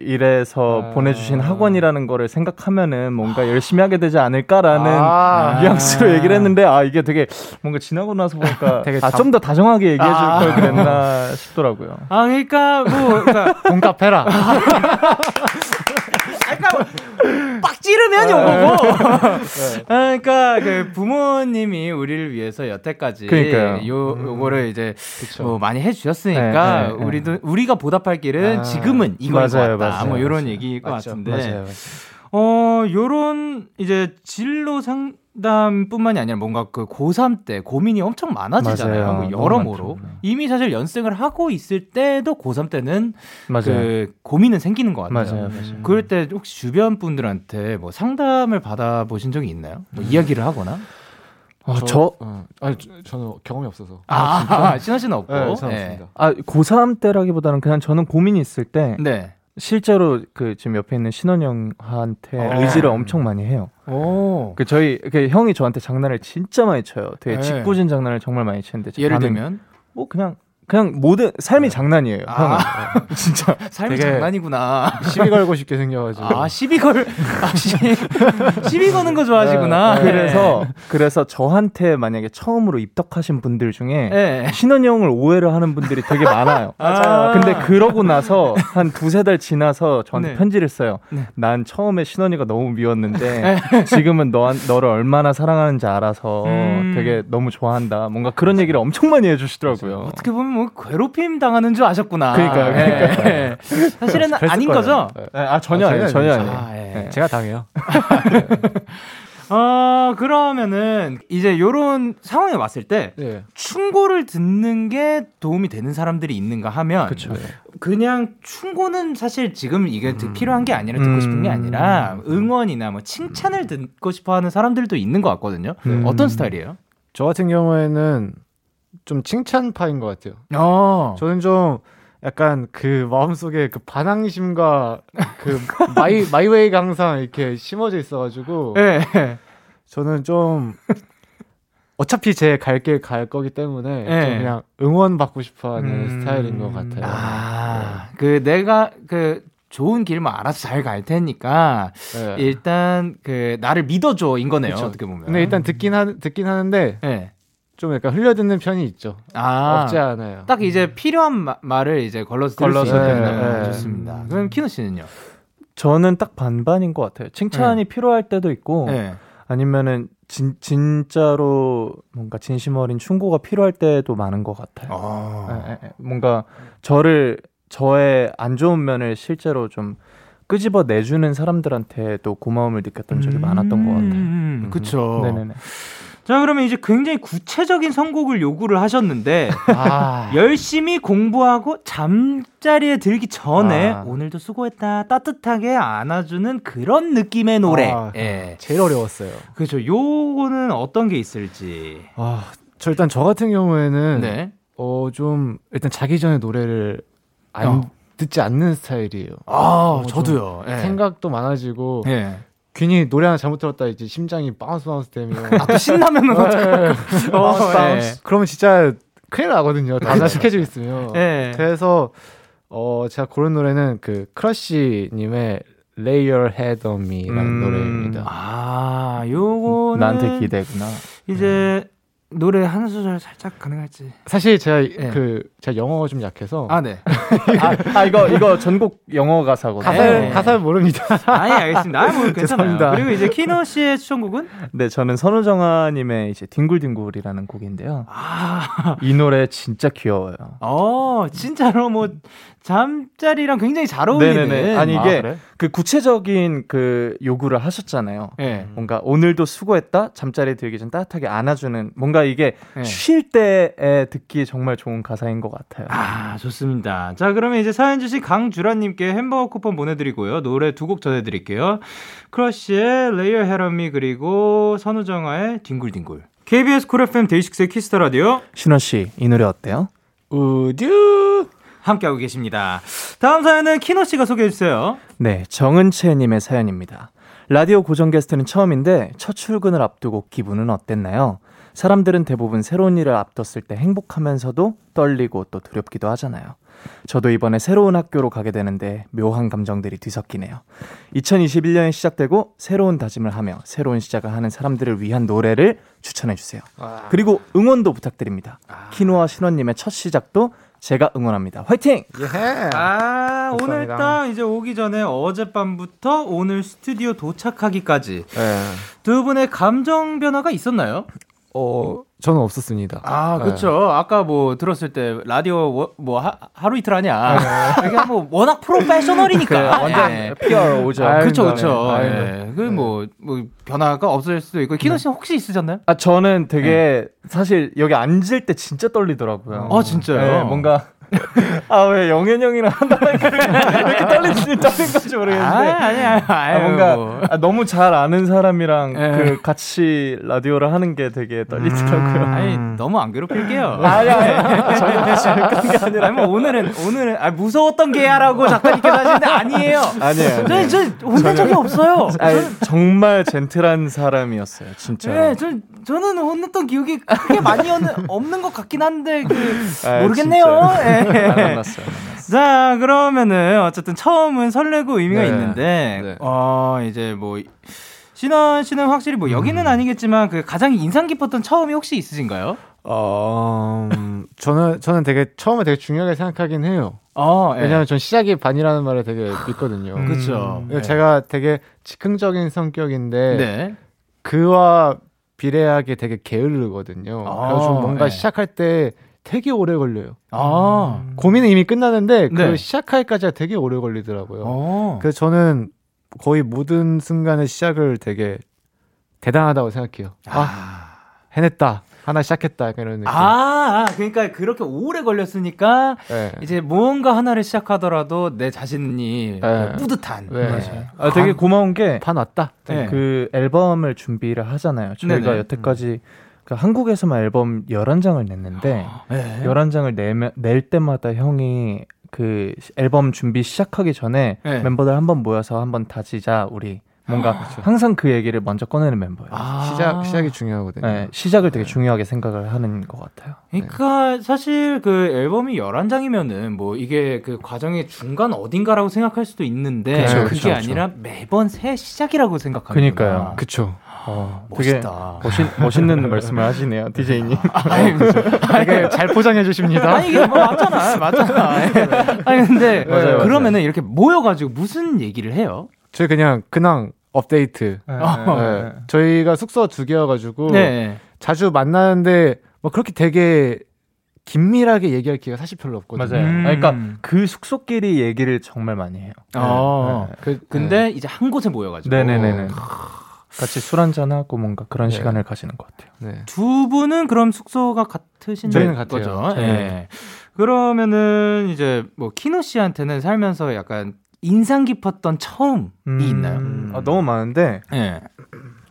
일에서 아... 보내주신 학원이라는 거를 생각하면은 뭔가 열심히 하게 되지 않을까라는 아~ 뉘앙스로 얘기를 했는데 아 이게 되게 뭔가 지나고 나서 보니까 되게 아, 좀 더 다정하게 얘기해 줄걸 아~ 그랬나 싶더라고요. 아 그러니까 뭐 그러니까 공감해라. 빡 찌르면 요거고. 네. 그러니까 그 부모님이 우리를 위해서 여태까지 그러니까요. 요 요거를 이제 뭐 많이 해주셨으니까 네, 네, 네, 우리도 우리가 보답할 길은 아, 지금은 이거인 맞아요, 것 같다. 맞아요, 뭐 이런 얘기일 것 맞죠, 같은데. 맞아요, 맞아요. 어, 요런 이제 진로 상 상담뿐만이 아니라 뭔가 그 고3 때 고민이 엄청 많아지잖아요. 맞아요. 뭐 여러모로. 이미 사실 연습을 하고 있을 때도 고3 때는 맞아요. 그 고민은 생기는 것 같아요. 맞아요, 맞아요. 그럴 때 혹시 주변 분들한테 뭐 상담을 받아보신 적이 있나요? 뭐 이야기를 하거나? 어, 저, 저 어, 아니 저, 는 경험이 없어서. 아, 아 진짜? 신하 씨는 없고. 네, 네. 아, 고3 때라기보다는 그냥 저는 고민이 있을 때 네. 실제로 그 지금 옆에 있는 신원 형한테 어. 의지를 엄청 많이 해요. 오. 그 저희 그 형이 저한테 장난을 진짜 많이 쳐요. 되게 네. 짓궂은 장난을 정말 많이 치는데 예를 들면 뭐 그냥 그냥 모든 삶이 네. 장난이에요. 아, 진짜 삶이 장난이구나. 시비 걸고 싶게 생겨가지고. 아 시비 걸, 아, 시, 비 거는 거 좋아하시구나. 네. 그래서 그래서 저한테 만약에 처음으로 입덕하신 분들 중에 네. 신원 형을 오해를 하는 분들이 되게 많아요. 맞아요. 근데 그러고 나서 한 두세 달 지나서 저한테 네. 편지를 써요. 네. 난 처음에 신원이가 너무 미웠는데 네. 지금은 너 너를 얼마나 사랑하는지 알아서 음. 되게 너무 좋아한다. 뭔가 그런 얘기를 엄청 많이 해주시더라고요. 어떻게 보면 뭐 괴롭힘 당하는 줄 아셨구나. 그러니까요. 그러니까요. 네. 사실은 아닌 거예요. 거죠? 네. 아 전혀 아, 아니에요. 전혀 아니에요. 아, 네. 제가 당해요. 어, 그러면은 이제 요런 상황에 왔을 때 네. 충고를 듣는 게 도움이 되는 사람들이 있는가 하면 그쵸. 그냥 충고는 사실 지금 이게 음. 필요한 게 아니라 듣고 싶은 게 아니라 음. 응원이나 뭐 칭찬을 듣고 싶어 하는 사람들도 있는 것 같거든요. 음. 어떤 스타일이에요? 저 같은 경우에는 좀 칭찬파인 것 같아요. 어. 저는 좀 약간 그 마음속에 그 반항심과 그 my my way가 항상 이렇게 심어져 있어가지고 네. 저는 좀 어차피 제 갈 길 갈 거기 때문에 네. 좀 그냥 응원 받고 싶어하는 음... 스타일인 것 같아요. 아, 네. 그 내가 그 좋은 길만 알아서 잘 갈 테니까 네. 일단 그 나를 믿어줘인 거네요. 그쵸. 어떻게 보면. 근데 일단 듣긴 하 듣긴 하는데 네. 좀 약간 흘려듣는 편이 있죠. 아, 없지 않아요. 딱 이제 음. 필요한 마, 말을 이제 걸러서 걸러서, 수 있는 네, 네. 좋습니다. 그럼 키노 씨는요? 저는 딱 반반인 것 같아요. 칭찬이 네. 필요할 때도 있고 네. 아니면은 진, 진짜로 뭔가 진심 어린 충고가 필요할 때도 많은 것 같아요. 아. 네, 네, 뭔가 저를 저의 안 좋은 면을 실제로 좀 끄집어 내주는 사람들한테도 고마움을 느꼈던 적이 음~ 많았던 것 같아요. 음, 그렇죠. 네네네. 자, 그러면 이제 굉장히 구체적인 선곡을 요구를 하셨는데 아. 열심히 공부하고 잠자리에 들기 전에 아. 오늘도 수고했다 따뜻하게 안아주는 그런 느낌의 노래. 아, 예. 제일 어려웠어요. 그렇죠. 요거는 어떤 게 있을지. 아, 저 일단 저 같은 경우에는 네. 어 좀 일단 자기 전에 노래를 안 어. 듣지 않는 스타일이에요. 아, 어, 저도요. 예. 생각도 많아지고 예. 괜히 노래 하나 잘못 들었다 이제 심장이 bounce bounce 되면 아, 또 신나면은 네. 어떡해. 어, bounce. 네. 그러면 진짜 큰일 나거든요. 다음 날 스케줄 있으면. 네. 그래서 어 제가 고른 노래는 그 크러쉬 님의 Lay Your Head on Me라는 음... 노래입니다. 아, 요거는 나한테 기대구나. 이제 음. 노래 한 소절 살짝 가능할지. 사실 제가 네. 그 제가 영어가 좀 약해서. 아 네. 아, 아, 이거 이거 전곡 영어 가사거든요. 가사 네. 가사 모릅니다. 아니 알겠습니다. 아, 뭐 괜찮아요. 그리고 이제 키노 씨의 추천곡은? 네, 저는 선우정아님의 이제 뒹굴뒹굴이라는 곡인데요. 아, 이 노래 진짜 귀여워요. 어, 진짜로 뭐 잠자리랑 굉장히 잘 어울리는. 네네네. 아니 이게 아, 그래? 그 구체적인 그 요구를 하셨잖아요. 네. 뭔가 오늘도 수고했다. 잠자리 들기 전 따뜻하게 안아주는 뭔가 이게 네. 쉴 때에 듣기 정말 좋은 가사인 것 같아요. 아 좋습니다. 자 그러면 이제 사연 주신 강주라님께 햄버거 쿠폰 보내드리고요. 노래 두 곡 전해드릴게요. 크러쉬의 Lay Your Head on Me 그리고 선우정아의 뒹굴뒹굴. KBS 쿨 FM 데이식스의 키스터 라디오. 신원 씨, 이 노래 어때요? 우주. 함께하고 계십니다. 다음 사연은 키노 씨가 소개해 주세요. 네, 정은채님의 사연입니다. 라디오 고정 게스트는 처음인데 첫 출근을 앞두고 기분은 어땠나요? 사람들은 대부분 새로운 일을 앞뒀을 때 행복하면서도 떨리고 또 두렵기도 하잖아요. 저도 이번에 새로운 학교로 가게 되는데 묘한 감정들이 뒤섞이네요. 2021년이 시작되고 새로운 다짐을 하며 새로운 시작을 하는 사람들을 위한 노래를 추천해 주세요. 그리고 응원도 부탁드립니다. 아. 키노와 신원님의 첫 시작도 제가 응원합니다. 화이팅! 예. 아, 오늘 딱 이제 오기 전에 어젯밤부터 오늘 스튜디오 도착하기까지 예. 두 분의 감정 변화가 있었나요? 어, 저는 없었습니다. 아, 그렇죠. 네. 아까 뭐 들었을 때 라디오 뭐 하, 루 이틀 하냐. 이게 뭐 워낙 프로페셔널이니까. 그 완전 네. PR오죠. 그렇죠, 그렇죠. 네. 그뭐뭐 뭐 변화가 없을 수도 있고. 키노 씨 혹시 있으셨나요? 아, 저는 되게 사실 여기 앉을 때 진짜 떨리더라고요. 아, 진짜요? 뭔가 아, 왜 영현 형이랑 한다니까 이렇게 떨리지, 떨린 건지 모르겠는데. 아, 아니야, 아, 뭔가 아, 너무 잘 아는 사람이랑 에. 예. 그 같이 라디오를 하는 게 되게 떨리더라고요. 음. 아니, 너무 안 괴롭힐게요. 아니, 아니, 전혀 그런 게 아니라. 아니, 뭐 오늘은, 오늘은, 아, 무서웠던 게야라고 작가님께서 하시는데 아니에요. 아니에요. 저, 저, 혼난 적이 없어요. 아니, 정말 젠틀한 사람이었어요, 진짜. 네, 저, 저는 혼냈던 기억이 크게 많이 없는 것 같긴 한데, 그, 아, 모르겠네요. 네. 만났어요. 자, 그러면은 어쨌든 처음은 설레고 의미가 네. 있는데 네. 어, 이제 뭐 신원 씨는 확실히 뭐 여기는 음. 아니겠지만 그 가장 인상 깊었던 처음이 혹시 있으신가요? 어, 음, 저는 저는 되게 처음에 되게 중요하게 생각하긴 해요. 어, 예. 왜냐하면 전 시작이 반이라는 말을 되게 믿거든요. 음, 그렇죠. 제가 되게 즉흥적인 성격인데 네. 그와 비례하게 되게 게으르거든요. 아, 그래서 뭔가 네. 시작할 때 되게 오래 걸려요. 아. 고민은 이미 끝나는데 그 네. 시작하기까지가 되게 오래 걸리더라고요. 아. 그래서 저는 거의 모든 순간의 시작을 되게 대단하다고 생각해요. 아, 아 해냈다. 하나 시작했다 이런 느낌. 아, 아, 그러니까 그렇게 오래 걸렸으니까 네. 이제 무언가 하나를 시작하더라도 내 자신이 네. 뿌듯한. 네. 맞아요. 아, 되게 고마운 게 반 왔다. 네. 그 앨범을 준비를 하잖아요. 저희가 네네. 여태까지 음. 그 한국에서만 앨범 11장을 냈는데 네. 11장을 내면, 낼 때마다 형이 그 앨범 준비 시작하기 전에 네. 멤버들 한번 모여서 한번 다지자 우리 뭔가 아, 그렇죠. 항상 그 얘기를 먼저 꺼내는 멤버예요. 아~ 시작 시작이 중요하거든요. 네, 시작을 되게 네. 중요하게 생각을 하는 것 같아요. 그러니까 네. 사실 그 앨범이 11장이면은 뭐 이게 그 과정의 중간 어딘가라고 생각할 수도 있는데 그쵸, 그게 그쵸, 아니라 매번 새 시작이라고 생각합니다. 그러니까요. 그렇죠. 어, 멋있다. 멋있, 멋있는 말씀을 하시네요, DJ님. 아니, 되게 잘 포장해 주십니다. 아니, 이게 뭐 맞잖아. 맞잖아. 아니, 근데 맞아요, 그러면은 맞아요. 이렇게 모여가지고 무슨 얘기를 해요? 저희 그냥, 그냥 업데이트. 네, 네. 네. 저희가 숙소 두 개여가지고 네. 자주 만나는데 뭐 그렇게 되게 긴밀하게 얘기할 기회가 사실 별로 없거든요. 맞아요. 음. 그러니까 그 숙소끼리 얘기를 정말 많이 해요. 아, 그, 근데 이제 한 곳에 모여가지고. 네네네. 같이 술 한잔 하고 뭔가 그런 네. 시간을 가지는 것 같아요. 네. 두 분은 그럼 숙소가 같으신 저희는 같아요. 거죠? 네. 네. 그러면은 이제 뭐 키노 씨한테는 살면서 약간 인상 깊었던 처음이 음, 있나요? 음. 아, 너무 많은데 네.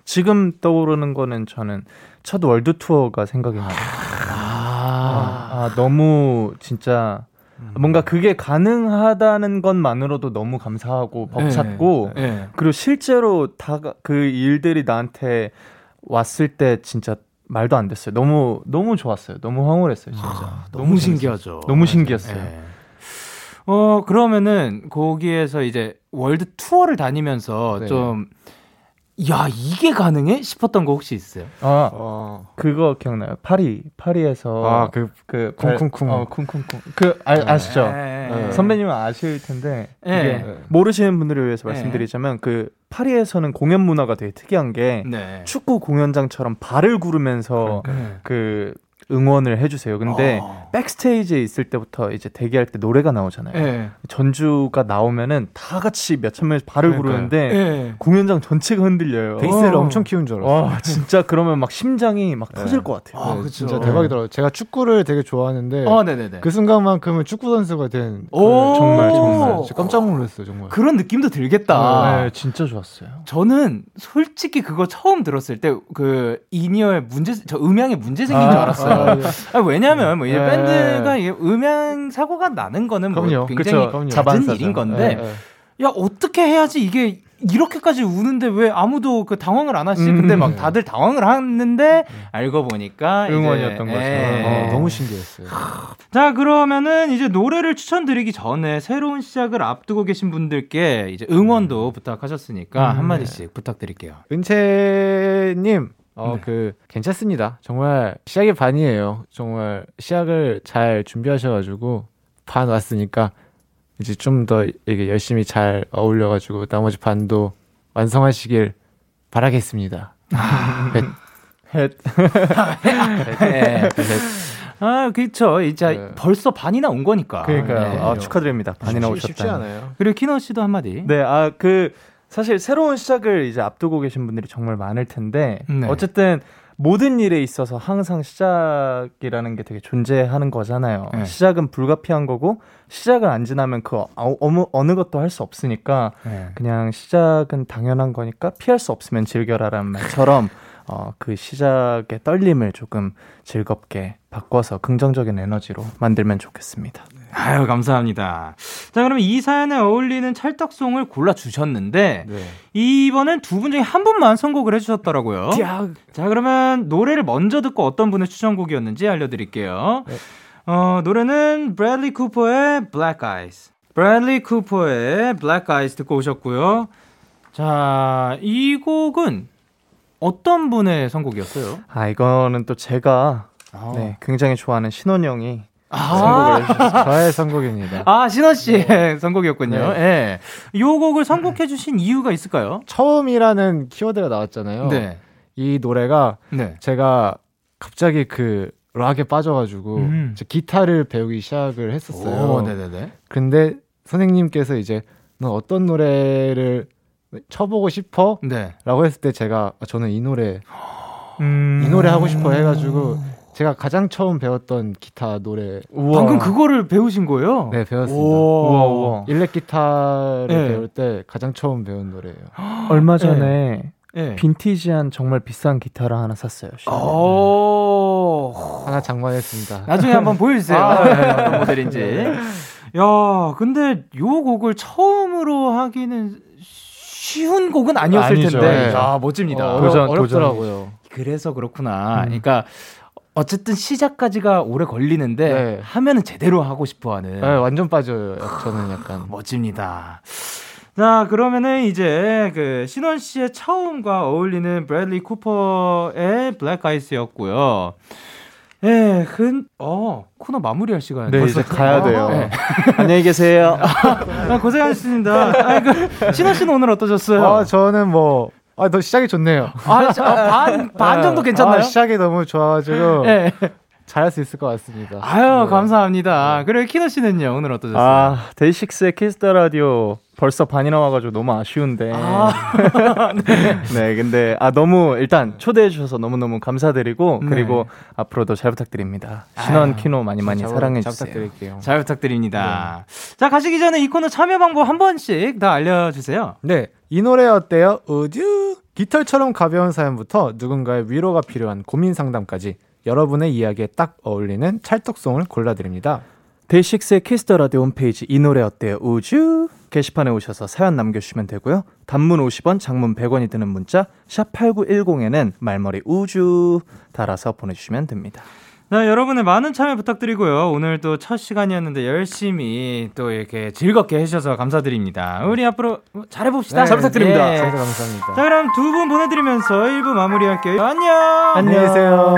지금 떠오르는 거는 저는 첫 월드 투어가 생각이 나요. 아, 아 너무 진짜 음. 뭔가 그게 가능하다는 것만으로도 너무 감사하고 벅찼고 네, 네. 그리고 실제로 다 그 일들이 나한테 왔을 때 진짜 말도 안 됐어요. 너무 너무 좋았어요. 너무 황홀했어요, 진짜. 아, 너무, 너무 신기하죠. 너무 신기했어요. 네. 어 그러면은 거기에서 이제 월드 투어를 다니면서 네. 좀 야, 이게 가능해? 싶었던 거 혹시 있어요? 아, 어. 그거 기억나요? 파리, 파리에서. 아, 그, 그, 쿵쿵쿵. 어, 쿵쿵쿵. 그, 아, 아시죠? 네. 네. 선배님은 아실 텐데. 네. 이게 모르시는 분들을 위해서 말씀드리자면, 그, 파리에서는 공연 문화가 되게 특이한 게, 네. 축구 공연장처럼 발을 구르면서, 그러니까. 그, 응원을 해주세요. 근데 어. 백스테이지에 있을 때부터 이제 대기할 때 노래가 나오잖아요. 네. 전주가 나오면은 다 같이 몇천 명이 발을 부르는데 네. 공연장 전체가 흔들려요. 베이스를 어. 엄청 키운 줄 알았어요. 와, 진짜 그러면 막 심장이 막 네. 터질 것 같아요. 아, 네, 진짜 대박이더라고요. 제가 축구를 되게 좋아하는데 어, 그 순간만큼은 축구 선수가 된 그 정말 정말 깜짝 놀랐어요. 정말 그런 느낌도 들겠다. 네, 진짜 좋았어요. 저는 솔직히 그거 처음 들었을 때 그 이니어의 문제, 저 음향에 문제 생긴 아, 줄 알았어요. 아, 왜냐하면 뭐 이제 네. 밴드가 음향 사고가 나는 거는 뭐 그럼요. 굉장히 그쵸, 잦은 일인 건데 네, 네. 야 어떻게 해야지 이게 이렇게까지 우는데 왜 아무도 그 당황을 안 하시지? 음, 근데 막 다들 당황을 하는데 알고 보니까 응원이었던 거죠. 예. 어, 너무 신기했어요. 자 그러면은 이제 노래를 추천드리기 전에 새로운 시작을 앞두고 계신 분들께 이제 응원도 부탁하셨으니까 음, 한 마디씩 네. 부탁드릴게요. 은채님 어, 네. 그, 괜찮습니다. 정말 시작이 반이에요. 정말 시작을 잘 준비하셔가지고, 반 왔으니까, 이제 좀 더 이게 열심히 잘 어울려가지고, 나머지 반도 완성하시길 바라겠습니다. 아. 네. 헷. 헷. 아, 그렇죠. 이제 네. 벌써 반이나 온 거니까. 그러니까요. 네. 아, 축하드립니다. 반이나 오셨다. 쉽지 않아요. 그리고 키노 씨도 한마디. 네, 아, 그 사실 새로운 시작을 이제 앞두고 계신 분들이 정말 많을 텐데 네. 어쨌든 모든 일에 있어서 항상 시작이라는 게 되게 존재하는 거잖아요. 네. 시작은 불가피한 거고 시작을 안 지나면 그 어느 어느 것도 할 수 없으니까 네. 그냥 시작은 당연한 거니까 피할 수 없으면 즐겨라라는 말처럼 어, 그 시작의 떨림을 조금 즐겁게 바꿔서 긍정적인 에너지로 만들면 좋겠습니다. 아유, 감사합니다. 자, 그러면 이 사연에 어울리는 찰떡송을 골라 주셨는데, 네. 이번엔 두 분 중에 한 분만 선곡을 해주셨더라고요. 야. 자, 그러면 노래를 먼저 듣고 어떤 분의 추천곡이었는지 알려드릴게요. 네. 어, 노래는 브래들리 쿠퍼의 Black Eyes. 브래들리 쿠퍼의 Black Eyes 듣고 오셨고요. 자, 이 곡은 어떤 분의 선곡이었어요? 아, 이거는 또 제가 아. 네, 굉장히 좋아하는 신원영이 아~ 선곡을 저의 선곡입니다. 아, 신원 씨의 네. 선곡이었군요. 네. 예. 네. 요 곡을 선곡해 주신 이유가 있을까요? 처음이라는 키워드가 나왔잖아요. 네. 이 노래가 네. 제가 갑자기 그 락에 빠져가지고 음. 기타를 배우기 시작을 했었어요. 오, 네네네. 근데 선생님께서 이제 너 어떤 노래를 쳐보고 싶어? 네. 라고 했을 때 제가 아, 저는 이 노래 음... 이 노래 하고 싶어 해가지고 제가 가장 처음 배웠던 기타 노래. 우와. 방금 그거를 배우신 거예요? 네, 배웠습니다. 우와, 우와. 일렉 기타를 네. 배울 때 가장 처음 배운 노래예요. 얼마 전에 네. 빈티지한 정말 비싼 기타를 하나 샀어요. 오~ 하나 장만했습니다. 나중에 한번 보여주세요. 아, 네, 어떤 모델인지. 네. 야, 근데 요 곡을 처음으로 하기는 쉬운 곡은 아니었을 아니죠. 텐데. 네. 아, 멋집니다. 어, 도전, 어렵 더라고요. 그래서 그렇구나. 음. 그러니까 어쨌든 시작까지가 오래 걸리는데 네. 하면은 제대로 하고 싶어하는. 네, 완전 빠져요. 저는 약간 멋집니다. 자 그러면은 이제 그 신원 씨의 처음과 어울리는 브래들리 쿠퍼의 블랙 아이스였고요. 예, 근, 어, 코너 마무리할 시간이 네, 이제 가야 돼요. 네. 안녕히 계세요. 아, 고생하셨습니다. 아, 그, 신원 씨는 오늘 어떠셨어요? 아, 저는 뭐, 아, 너 시작이 좋네요. 아, 반, 반 정도 괜찮나요? 아, 시작이 너무 좋아가지고. 네. 잘할 수 있을 것 같습니다. 아유, 네. 감사합니다. 네. 그리고 키노 씨는요, 오늘 어떠셨어요? 아, 데이식스의 키스터 라디오 벌써 반이 나 와가지고 너무 아쉬운데. 아, 네. 네, 근데, 아, 너무, 일단 초대해 주셔서 너무 너무 감사드리고, 네. 그리고 앞으로도 잘 부탁드립니다. 신원 키노 많이 많이 사랑해주세요. 잘 부탁드릴게요. 잘 부탁드립니다. 네. 자, 가시기 전에 이 코너 참여 방법 한 번씩 다 알려주세요. 네. 이 노래 어때요? 우주? 깃털처럼 가벼운 사연부터 누군가의 위로가 필요한 고민 상담까지 여러분의 이야기에 딱 어울리는 찰떡송을 골라드립니다. 데이식스의 키스터 라디오 홈페이지 이 노래 어때요? 우주 게시판에 오셔서 사연 남겨주시면 되고요. 단문 50원, 장문 100원이 드는 문자 샵 8910에는 말머리 우주 달아서 보내주시면 됩니다. 네, 여러분의 많은 참여 부탁드리고요. 오늘 또 첫 시간이었는데 열심히 또 이렇게 즐겁게 해주셔서 감사드립니다. 우리 앞으로 잘해봅시다. 네, 잘 부탁드립니다. 네. 감사합니다. 자, 그럼 두 분 보내드리면서 1부 마무리할게요. 안녕! 안녕히 계세요.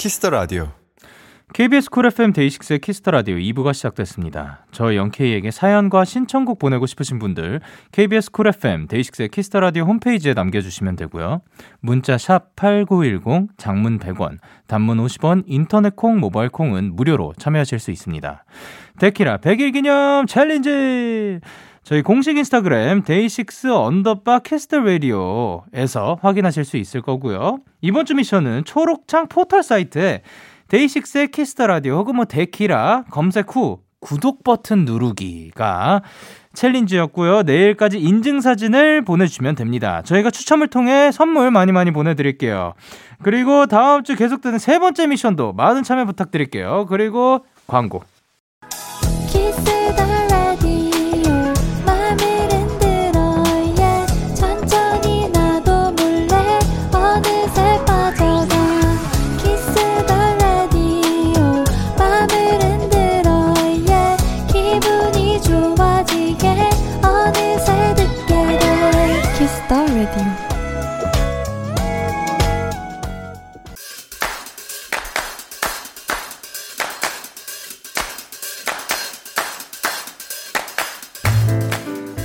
키스터 라디오. KBS 쿨 FM 데이식스의 키스터 라디오 2부가 시작됐습니다. 저 영케이에게 사연과 신청곡 보내고 싶으신 분들 KBS 쿨 FM 데이식스의 키스터 라디오 홈페이지에 남겨주시면 되고요. 문자 샵 #8910 장문 100원, 단문 50원, 인터넷 콩, 모바일 콩은 무료로 참여하실 수 있습니다. 데키라 100일 기념 챌린지. 저희 공식 인스타그램 데이식스 언더바 키스터 라디오에서 확인하실 수 있을 거고요. 이번 주 미션은 초록창 포털 사이트에 데이식스의 키스터 라디오 혹은 뭐 데키라 검색 후 구독 버튼 누르기가 챌린지였고요. 내일까지 인증 사진을 보내주시면 됩니다. 저희가 추첨을 통해 선물 많이 많이 보내드릴게요. 그리고 다음 주 계속되는 세 번째 미션도 많은 참여 부탁드릴게요. 그리고 광고.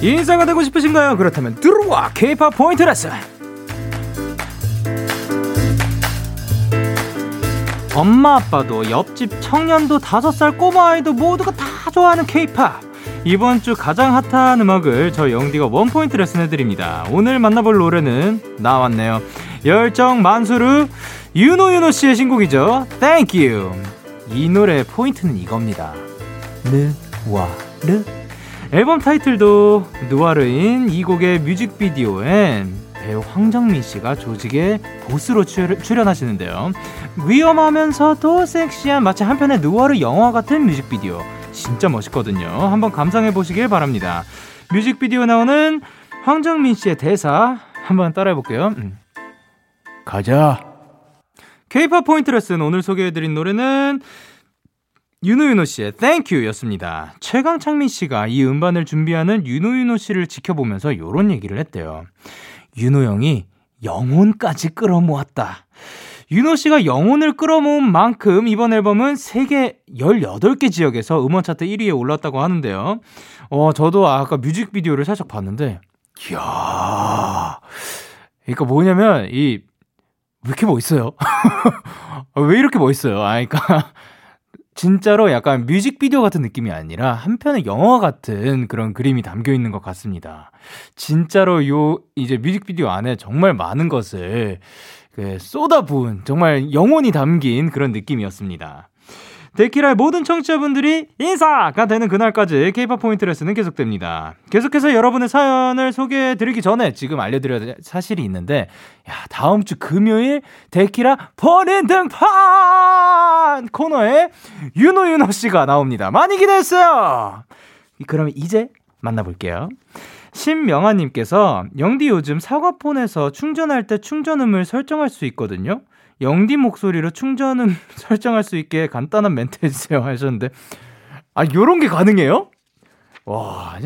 인싸가 되고 싶으신가요? 그렇다면 들어와 K-팝 포인트 레슨. 엄마 아빠도 옆집 청년도 다섯 살 꼬마 아이도 모두가 다 좋아하는 K-팝. 이번 주 가장 핫한 음악을 저 영디가 원포인트 레슨 해드립니다. 오늘 만나볼 노래는 나왔네요. 열정 만수르 유노유노 씨의 신곡이죠. Thank you. 이 노래의 포인트는 이겁니다. 느와 르 앨범 타이틀도 누아르인 이 곡의 뮤직비디오엔 배우 황정민 씨가 조직의 보스로 출연하시는데요. 위험하면서도 섹시한 마치 한편의 누아르 영화 같은 뮤직비디오. 진짜 멋있거든요. 한번 감상해 보시길 바랍니다. 뮤직비디오 나오는 황정민 씨의 대사 한번 따라해 볼게요. 음. 가자. 케이팝 포인트 레슨 오늘 소개해드린 노래는 윤호윤호 씨의 Thank You 였습니다. 최강창민 씨가 이 음반을 준비하는 윤호윤호 씨를 지켜보면서 이런 얘기를 했대요. 윤호 형이 영혼까지 끌어모았다. 윤호 씨가 영혼을 끌어모은 만큼 이번 앨범은 세계 18개 지역에서 음원 차트 1위에 올랐다고 하는데요. 어, 저도 아까 뮤직비디오를 살짝 봤는데, 이야. 그러니까 뭐냐면, 이, 왜 이렇게 멋있어요? 왜 이렇게 멋있어요? 아, 그러니까 진짜로 약간 뮤직비디오 같은 느낌이 아니라 한편의 영화 같은 그런 그림이 담겨 있는 것 같습니다. 진짜로 요 이제 뮤직비디오 안에 정말 많은 것을 그 쏟아부은 정말 영혼이 담긴 그런 느낌이었습니다. 데키라의 모든 청취자분들이 인사가 되는 그날까지 케이팝 포인트 레슨은 계속됩니다. 계속해서 여러분의 사연을 소개해드리기 전에 지금 알려드려야 될 사실이 있는데, 야, 다음 주 금요일 데키라 버린 등판 코너에 윤호윤호 씨가 나옵니다. 많이 기대했어요! 그러면 이제 만나볼게요. 신명아님께서 영디 요즘 사과폰에서 충전할 때 충전음을 설정할 수 있거든요. 영디 목소리로 충전음 설정할 수 있게 간단한 멘트 해주세요 하셨는데. 아 요런 게 가능해요? 와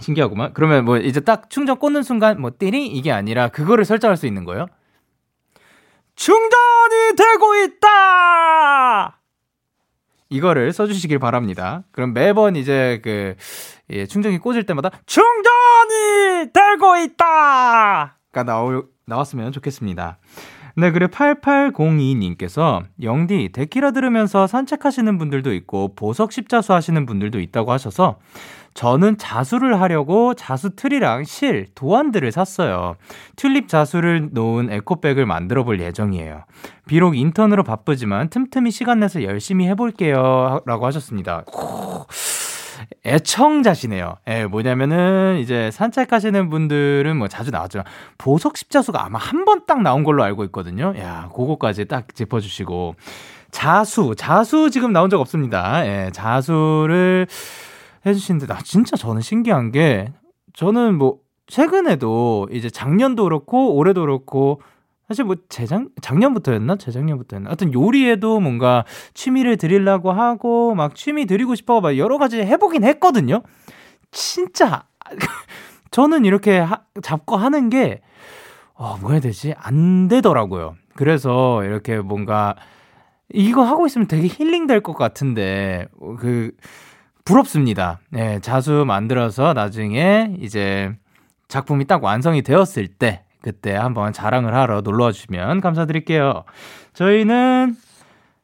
신기하구만. 그러면 뭐 이제 딱 충전 꽂는 순간 뭐 띠리 이게 아니라 그거를 설정할 수 있는 거예요? 충전이 되고 있다! 이거를 써주시길 바랍니다. 그럼 매번 이제 그 예, 충전기 꽂을 때마다 충전이 되고 있다 가 나오, 나왔으면 좋겠습니다 네, 그래 8802님께서 영디 데키라 들으면서 산책하시는 분들도 있고 보석 십자수 하시는 분들도 있다고 하셔서 저는 자수를 하려고 자수 틀이랑 실, 도안들을 샀어요. 튤립 자수를 놓은 에코백을 만들어 볼 예정이에요. 비록 인턴으로 바쁘지만 틈틈이 시간 내서 열심히 해볼게요. 라고 하셨습니다. 애청자시네요. 예, 뭐냐면은 이제 산책하시는 분들은 뭐 자주 나왔죠. 보석 십자수가 아마 한 번 딱 나온 걸로 알고 있거든요. 야, 그거까지 딱 짚어주시고 자수, 자수 지금 나온 적 없습니다. 예, 자수를 해주시는데 나 진짜 저는 신기한 게 저는 뭐 최근에도 이제 작년도 그렇고 올해도 그렇고 사실 뭐 재작 작년부터였나 재작년부터였나 하여튼 요리에도 뭔가 취미를 드리려고 하고 막 취미 드리고 싶어 막 여러 가지 해보긴 했거든요. 진짜 저는 이렇게 하, 잡고 하는 게 어, 뭐 해야 되지? 안 되더라고요. 그래서 이렇게 뭔가 이거 하고 있으면 되게 힐링 될 것 같은데 그 부럽습니다. 네, 자수 만들어서 나중에 이제 작품이 딱 완성이 되었을 때 그때 한번 자랑을 하러 놀러 와 주시면 감사드릴게요. 저희는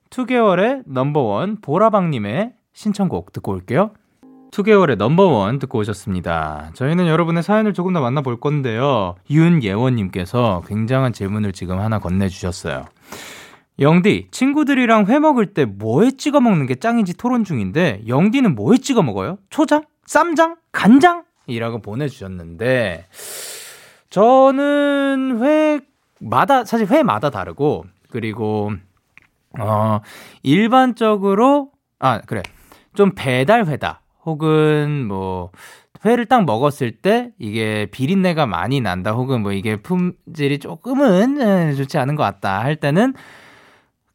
2개월의 넘버원 보라방님의 신청곡 듣고 올게요. 2개월의 넘버원 듣고 오셨습니다. 저희는 여러분의 사연을 조금 더 만나볼 건데요. 윤예원님께서 굉장한 질문을 지금 하나 건네주셨어요. 영디, 친구들이랑 회 먹을 때 뭐에 찍어 먹는 게 짱인지 토론 중인데, 영디는 뭐에 찍어 먹어요? 초장? 쌈장? 간장? 이라고 보내주셨는데, 저는 회마다, 사실 회마다 다르고, 그리고, 어, 일반적으로, 아, 그래. 좀 배달 회다. 혹은 뭐, 회를 딱 먹었을 때 이게 비린내가 많이 난다 혹은 뭐 이게 품질이 조금은 예, 좋지 않은 것 같다 할 때는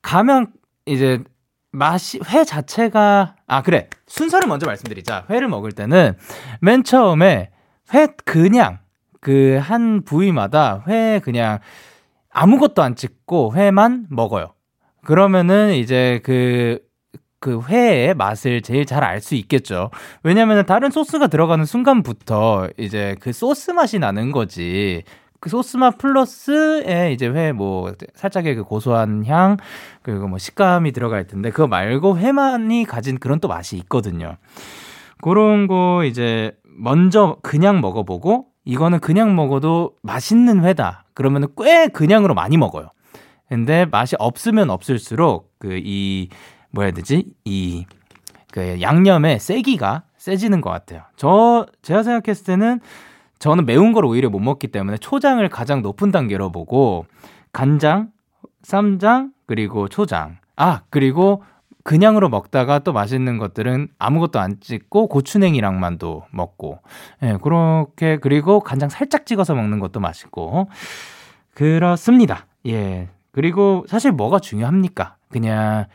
가면 이제 맛이 회 자체가 아 그래 순서를 먼저 말씀드리자 회를 먹을 때는 맨 처음에 회 그냥 그 한 부위마다 회 그냥 아무것도 안 찍고 회만 먹어요 그러면은 이제 그 그 회의 맛을 제일 잘 알 수 있겠죠. 왜냐면 다른 소스가 들어가는 순간부터 이제 그 소스 맛이 나는 거지. 그 소스 맛 플러스에 이제 회 뭐 살짝의 그 고소한 향 그리고 뭐 식감이 들어갈 텐데 그거 말고 회만이 가진 그런 또 맛이 있거든요. 그런 거 이제 먼저 그냥 먹어보고 이거는 그냥 먹어도 맛있는 회다. 그러면은 꽤 그냥으로 많이 먹어요. 근데 맛이 없으면 없을수록 그 이 뭐야 해야 되지? 이, 그 양념의 세기가 세지는 것 같아요. 저, 제가 생각했을 때는 저는 매운 걸 오히려 못 먹기 때문에 초장을 가장 높은 단계로 보고 간장, 쌈장, 그리고 초장. 아, 그리고 그냥으로 먹다가 또 맛있는 것들은 아무것도 안 찍고 고추냉이랑만도 먹고. 예, 그렇게 그리고 간장 살짝 찍어서 먹는 것도 맛있고. 그렇습니다. 예. 그리고 사실 뭐가 중요합니까? 그냥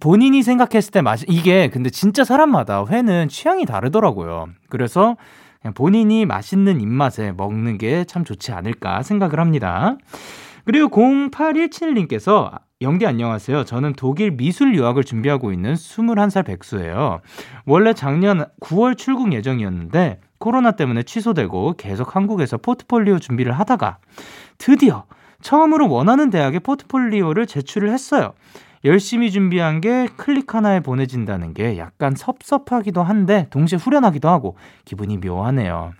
본인이 생각했을 때 맛이 이게 근데 진짜 사람마다 회는 취향이 다르더라고요. 그래서 그냥 본인이 맛있는 입맛에 먹는 게 참 좋지 않을까 생각을 합니다. 그리고 0817님께서 영디 안녕하세요. 저는 독일 미술 유학을 준비하고 있는 21살 백수예요. 원래 작년 9월 출국 예정이었는데 코로나 때문에 취소되고 계속 한국에서 포트폴리오 준비를 하다가 드디어 처음으로 원하는 대학에 포트폴리오를 제출을 했어요. 열심히 준비한 게 클릭 하나에 보내진다는 게 약간 섭섭하기도 한데 동시에 후련하기도 하고 기분이 묘하네요.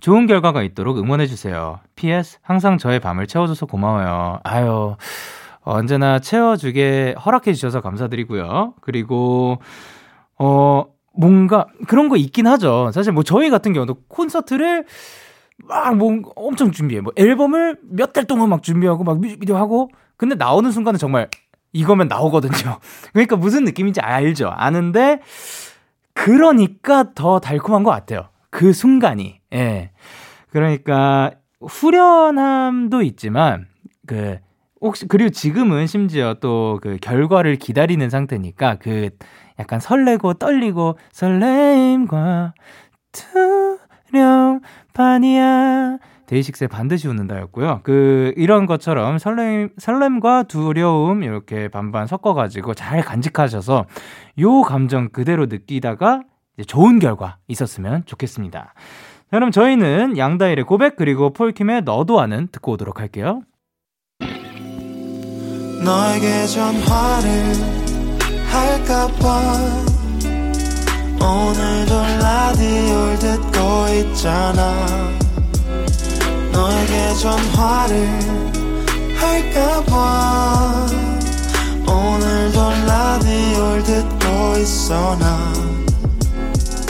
좋은 결과가 있도록 응원해주세요. PS, 항상 저의 밤을 채워줘서 고마워요. 아유, 언제나 채워주게 허락해 주셔서 감사드리고요. 그리고, 어, 뭔가 그런 거 있긴 하죠. 사실 뭐 저희 같은 경우도 콘서트를 막 뭐 엄청 준비해. 뭐 앨범을 몇 달 동안 막 준비하고 막 뮤직비디오 하고 근데 나오는 순간은 정말 이거면 나오거든요. 그러니까 무슨 느낌인지 알죠. 아는데 그러니까 더 달콤한 것 같아요. 그 순간이. 예. 그러니까 후련함도 있지만 그 혹시 그리고 지금은 심지어 또 그 결과를 기다리는 상태니까 그 약간 설레고 떨리고 설레임과 두려움 반이야 데이식스의 반드시 웃는다였고요. 그 이런 것처럼 설렘 설렘과 두려움 이렇게 반반 섞어 가지고 잘 간직하셔서 요 감정 그대로 느끼다가 좋은 결과 있었으면 좋겠습니다. 그럼 저희는 양다일의 고백 그리고 폴킴의 너도 아는 듣고 오도록 할게요. 너에게 전화를 할까봐 오늘도 라디오를 듣고 있잖아. 너에게 전화를 할까봐 오늘도 라디오를 듣고 있어 나.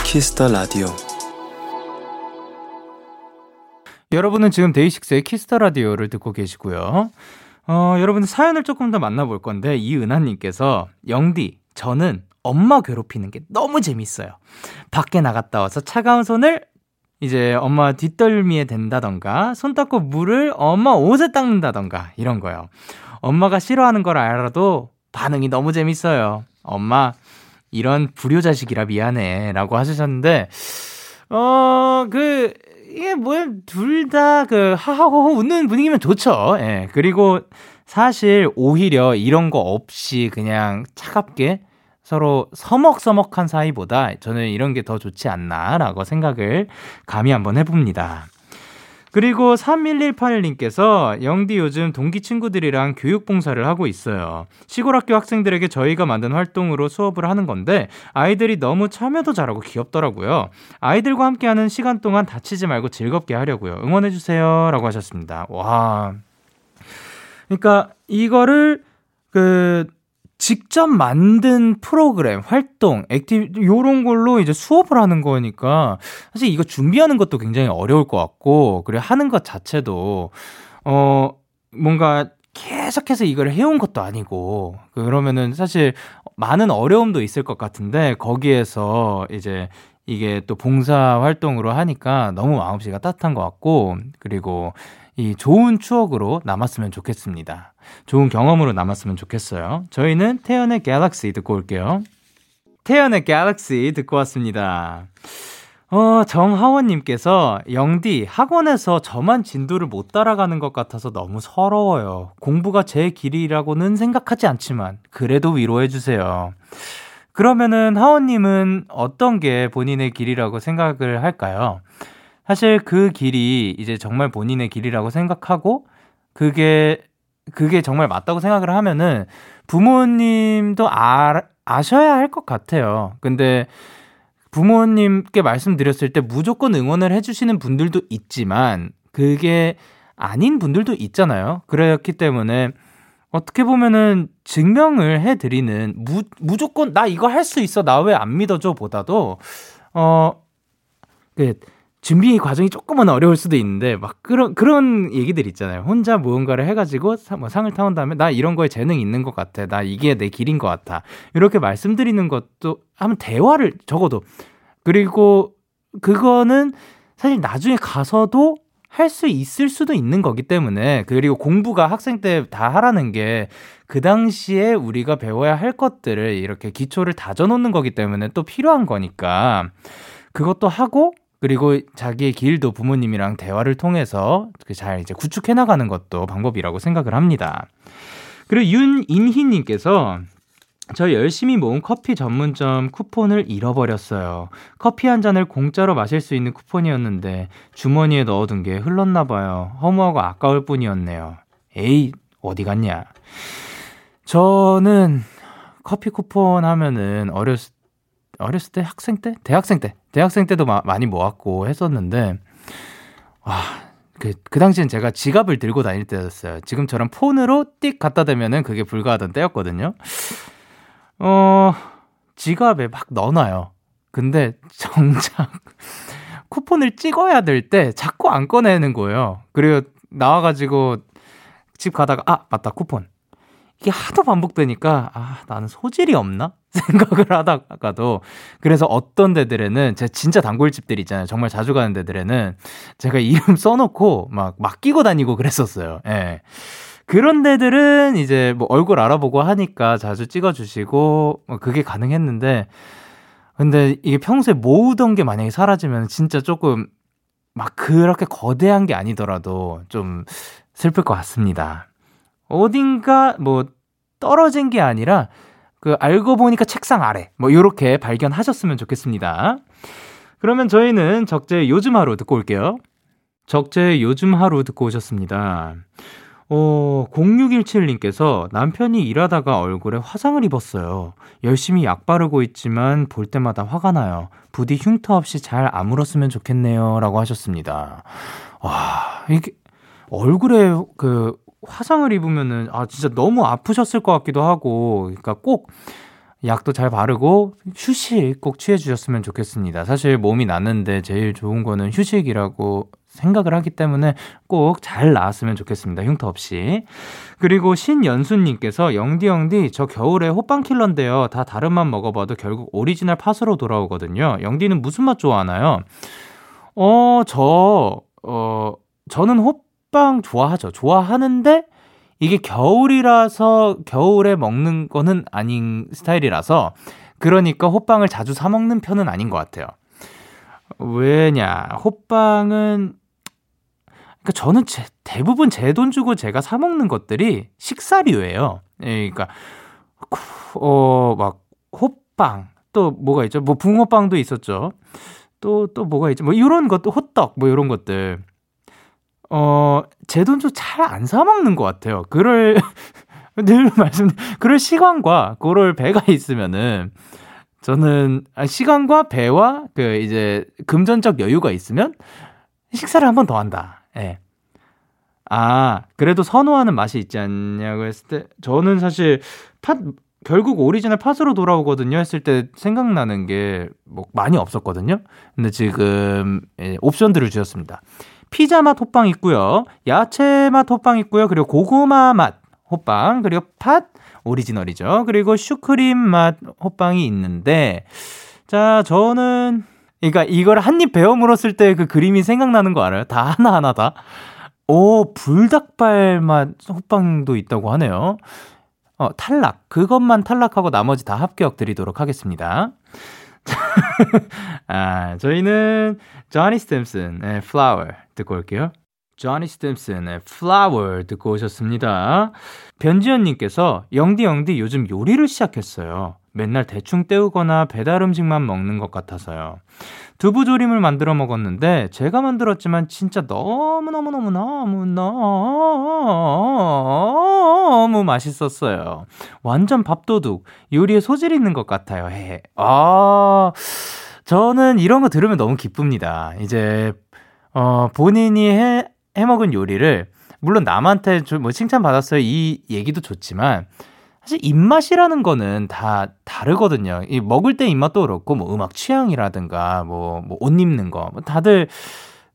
키스터 라디오 여러분은 지금 데이식스의 키스터 라디오를 듣고 계시고요. 어, 여러분들 사연을 조금 더 만나볼 건데 이은하님께서 영디 저는 엄마 괴롭히는 게 너무 재밌어요. 밖에 나갔다 와서 차가운 손을 이제 엄마 뒷덜미에 댄다던가 손 닦고 물을 엄마 옷에 닦는다던가 이런 거요. 엄마가 싫어하는 걸 알아도 반응이 너무 재밌어요. 엄마 이런 불효자식이라 미안해 라고 하셨는데 어 그 이게 뭐야 둘다 그 하하호호 웃는 분위기면 좋죠. 예. 그리고 사실 오히려 이런 거 없이 그냥 차갑게 서로 서먹서먹한 사이보다 저는 이런 게 더 좋지 않나라고 생각을 감히 한번 해봅니다. 그리고 31181님께서 영디 요즘 동기 친구들이랑 교육 봉사를 하고 있어요. 시골 학교 학생들에게 저희가 만든 활동으로 수업을 하는 건데 아이들이 너무 참여도 잘하고 귀엽더라고요. 아이들과 함께하는 시간 동안 다치지 말고 즐겁게 하려고요. 응원해 주세요. 라고 하셨습니다. 와. 그러니까 이거를 그 직접 만든 프로그램, 활동, activity 요런 걸로 이제 수업을 하는 거니까 사실 이거 준비하는 것도 굉장히 어려울 것 같고 그리고 하는 것 자체도 어 뭔가 계속해서 이걸 해온 것도 아니고 그러면은 사실 많은 어려움도 있을 것 같은데 거기에서 이제 이게 또 봉사 활동으로 하니까 너무 마음씨가 따뜻한 것 같고 그리고 이 좋은 추억으로 남았으면 좋겠습니다. 좋은 경험으로 남았으면 좋겠어요. 저희는 태연의 갤럭시 듣고 올게요. 태연의 갤럭시 듣고 왔습니다. 어, 정하원님께서 영디 학원에서 저만 진도를 못 따라가는 것 같아서 너무 서러워요. 공부가 제 길이라고는 생각하지 않지만 그래도 위로해 주세요. 그러면은 하원님은 어떤 게 본인의 길이라고 생각을 할까요? 사실 그 길이 이제 정말 본인의 길이라고 생각하고 그게 그게 정말 맞다고 생각을 하면은 부모님도 아, 아셔야 할 것 같아요. 근데 부모님께 말씀드렸을 때 무조건 응원을 해주시는 분들도 있지만 그게 아닌 분들도 있잖아요. 그렇기 때문에 어떻게 보면은 증명을 해드리는 무, 무조건 나 이거 할 수 있어 나 왜 안 믿어줘 보다도 어 그 준비 과정이 조금은 어려울 수도 있는데 막 그런 그런 얘기들 있잖아요. 혼자 무언가를 해가지고 사, 뭐 상을 타온 다음에 나 이런 거에 재능 있는 것 같아. 나 이게 내 길인 것 같아. 이렇게 말씀드리는 것도 하면 대화를 적어도 그리고 그거는 사실 나중에 가서도 할 수 있을 수도 있는 거기 때문에 그리고 공부가 학생 때 다 하라는 게 그 당시에 우리가 배워야 할 것들을 이렇게 기초를 다져놓는 거기 때문에 또 필요한 거니까 그것도 하고 그리고 자기의 길도 부모님이랑 대화를 통해서 그잘 이제 구축해 나가는 것도 방법이라고 생각을 합니다. 그리고 윤인희님께서 저 열심히 모은 커피 전문점 쿠폰을 잃어버렸어요. 커피 한 잔을 공짜로 마실 수 있는 쿠폰이었는데 주머니에 넣어둔 게 흘렀나 봐요. 허무하고 아까울 뿐이었네요. 에이, 어디 갔냐? 저는 커피 쿠폰 하면은 어렸을 어렸을 때 학생 때 대학생 때 대학생 때도 마, 많이 모았고 했었는데 와. 그, 그 당시엔 제가 지갑을 들고 다닐 때였어요. 지금처럼 폰으로 띡 갖다 대면은 그게 불가하던 때였거든요. 어, 지갑에 막 넣어놔요. 근데 정작 쿠폰을 찍어야 될 때 자꾸 안 꺼내는 거예요. 그리고 나와가지고 집 가다가, 아, 맞다, 쿠폰. 이게 하도 반복되니까 아 나는 소질이 없나? 생각을 하다가도. 그래서 어떤 데들에는 제가 진짜 단골집들 있잖아요. 정말 자주 가는 데들에는 제가 이름 써놓고 막 맡기고 다니고 그랬었어요. 예. 그런 데들은 이제 뭐 얼굴 알아보고 하니까 자주 찍어주시고 뭐 그게 가능했는데 근데 이게 평소에 모으던 게 만약에 사라지면 진짜 조금 막 그렇게 거대한 게 아니더라도 좀 슬플 것 같습니다. 어딘가 뭐 떨어진 게 아니라 그 알고 보니까 책상 아래 뭐 요렇게 발견하셨으면 좋겠습니다. 그러면 저희는 적재 요즘 하루 듣고 올게요. 적재 요즘 하루 듣고 오셨습니다. 어, 0617님께서 남편이 일하다가 얼굴에 화상을 입었어요. 열심히 약 바르고 있지만 볼 때마다 화가 나요. 부디 흉터 없이 잘 아물었으면 좋겠네요. 라고 하셨습니다. 와, 이게 얼굴에 그 화상을 입으면은 아 진짜 너무 아프셨을 것 같기도 하고 그러니까 꼭 약도 잘 바르고 휴식 꼭 취해 주셨으면 좋겠습니다. 사실 몸이 낫는데 제일 좋은 거는 휴식이라고 생각을 하기 때문에 꼭 잘 나았으면 좋겠습니다. 흉터 없이. 그리고 신연수님께서 영디 영디 저 겨울에 호빵 킬러인데요. 다 다른 맛 먹어봐도 결국 오리지널 팥으로 돌아오거든요. 영디는 무슨 맛 좋아하나요? 어, 저, 어, 저는 호 호빵 좋아하죠. 좋아하는데 이게 겨울이라서 겨울에 먹는 거는 아닌 스타일이라서 그러니까 호빵을 자주 사 먹는 편은 아닌 것 같아요. 왜냐? 호빵은 그러니까 저는 제, 대부분 제 돈 주고 제가 사 먹는 것들이 식사류예요. 예, 그러니까 어막 호빵 또 뭐가 있죠? 뭐 붕어빵도 있었죠. 또또 뭐가 있죠? 뭐 이런 것도 호떡 뭐 이런 것들. 어, 제돈좀잘안 사먹는 것 같아요. 그럴, 늘 말씀, 그럴 시간과 그럴 배가 있으면은, 저는, 아, 시간과 배와 그 이제 금전적 여유가 있으면, 식사를 한 번 더 한다. 예. 아, 그래도 선호하는 맛이 있지 않냐고 했을 때, 저는 사실 팥, 결국 오리지널 팥으로 돌아오거든요 했을 때 생각나는 게 뭐 많이 없었거든요. 근데 지금 예, 옵션들을 주셨습니다. 피자 맛 호빵 있고요. 야채 맛 호빵 있고요. 그리고 고구마 맛 호빵, 그리고 팥 오리지널이죠. 그리고 슈크림 맛 호빵이 있는데 자, 저는 그러니까 이걸 한 입 베어 물었을 때 그 그림이 생각나는 거 알아요? 다 하나하나 다. 오, 불닭발 맛 호빵도 있다고 하네요. 어, 탈락. 그것만 탈락하고 나머지 다 합격 드리도록 하겠습니다. 아, 저희는 조니 스탬슨의 Flower 듣고 올게요. 조니 스탬슨의 Flower 듣고 오셨습니다. 변지현님께서 영디 영디 요즘 요리를 시작했어요. 맨날 대충 때우거나 배달 음식만 먹는 것 같아서요. 두부조림을 만들어 먹었는데 제가 만들었지만 진짜 너무너무너무너무 맛있었어요. 완전 밥도둑. 요리에 소질 있는 것 같아요. 해. 아, 저는 이런 거 들으면 너무 기쁩니다. 이제 어, 본인이 해, 해 먹은 요리를 물론 남한테 뭐 칭찬 받았어요. 이 얘기도 좋지만 사실 입맛이라는 거는 다 다르거든요. 이 먹을 때 입맛도 그렇고 뭐 음악 취향이라든가 뭐뭐옷 입는 거뭐 다들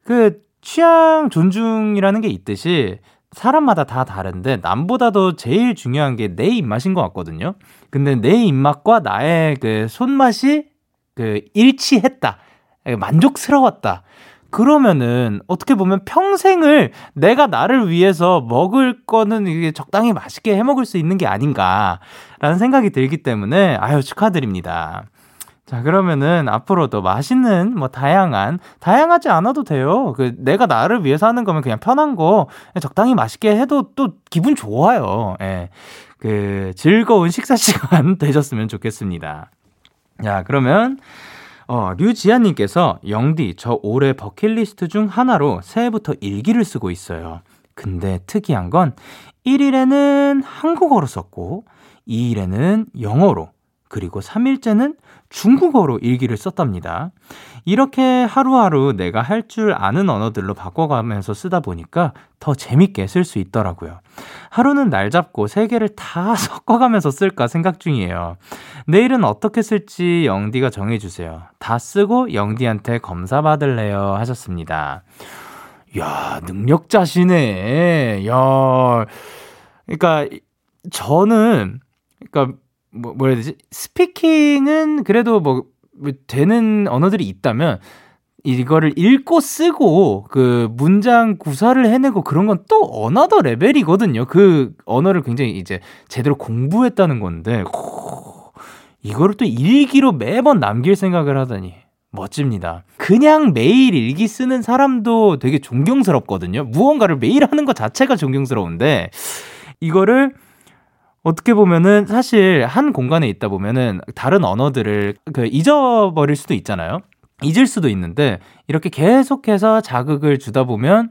그 취향 존중이라는 게 있듯이 사람마다 다 다른데 남보다도 제일 중요한 게 내 입맛인 것 같거든요. 근데 내 입맛과 나의 그 손맛이 그 일치했다. 만족스러웠다. 그러면은 어떻게 보면 평생을 내가 나를 위해서 먹을 거는 이게 적당히 맛있게 해 먹을 수 있는 게 아닌가라는 생각이 들기 때문에 아유 축하드립니다. 자, 그러면은 앞으로도 맛있는 뭐 다양한 다양하지 않아도 돼요. 그 내가 나를 위해서 하는 거면 그냥 편한 거 적당히 맛있게 해도 또 기분 좋아요. 예. 그 즐거운 식사 시간 되셨으면 좋겠습니다. 자, 그러면 어, 류지아님께서 영디 저 올해 버킷리스트 중 하나로 새해부터 일기를 쓰고 있어요. 근데 특이한 건 1일에는 한국어로 썼고 2일에는 영어로 그리고 3일째는 중국어로 일기를 썼답니다. 이렇게 하루하루 내가 할 줄 아는 언어들로 바꿔가면서 쓰다 보니까 더 재밌게 쓸 수 있더라고요. 하루는 날 잡고 세 개를 다 섞어가면서 쓸까 생각 중이에요. 내일은 어떻게 쓸지 영디가 정해주세요. 다 쓰고 영디한테 검사 받을래요 하셨습니다. 야 능력자시네. 야, 그러니까 저는 그러니까 뭐 뭐라 해야 되지? 스피킹은 그래도 뭐, 뭐 되는 언어들이 있다면 이거를 읽고 쓰고 그 문장 구사를 해내고 그런 건 또 another level이거든요. 그 언어를 굉장히 이제 제대로 공부했다는 건데 오, 이거를 또 일기로 매번 남길 생각을 하다니 멋집니다. 그냥 매일 일기 쓰는 사람도 되게 존경스럽거든요. 무언가를 매일 하는 것 자체가 존경스러운데 이거를 어떻게 보면은 사실 한 공간에 있다 보면은 다른 언어들을 그 잊어버릴 수도 있잖아요. 잊을 수도 있는데 이렇게 계속해서 자극을 주다 보면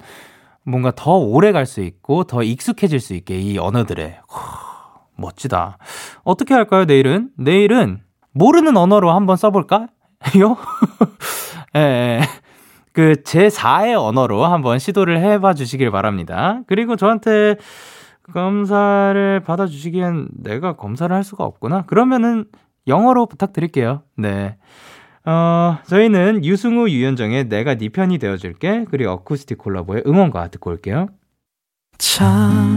뭔가 더 오래 갈 수 있고 더 익숙해질 수 있게 이 언어들에 하, 멋지다. 어떻게 할까요, 내일은? 내일은 모르는 언어로 한번 써볼까요? 예, 예. 그 제4의 언어로 한번 시도를 해봐 주시길 바랍니다. 그리고 저한테 검사를 받아주시기엔 내가 검사를 할 수가 없구나. 그러면은 영어로 부탁드릴게요. 네. 어, 저희는 유승우, 유현정의 내가 네 편이 되어줄게. 그리고 어쿠스틱 콜라보의 응원과 듣고 올게요. 참,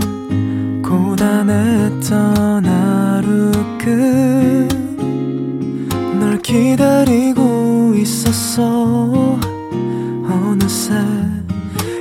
고단했던 하루 끝널 기다리고 있었어. 어느새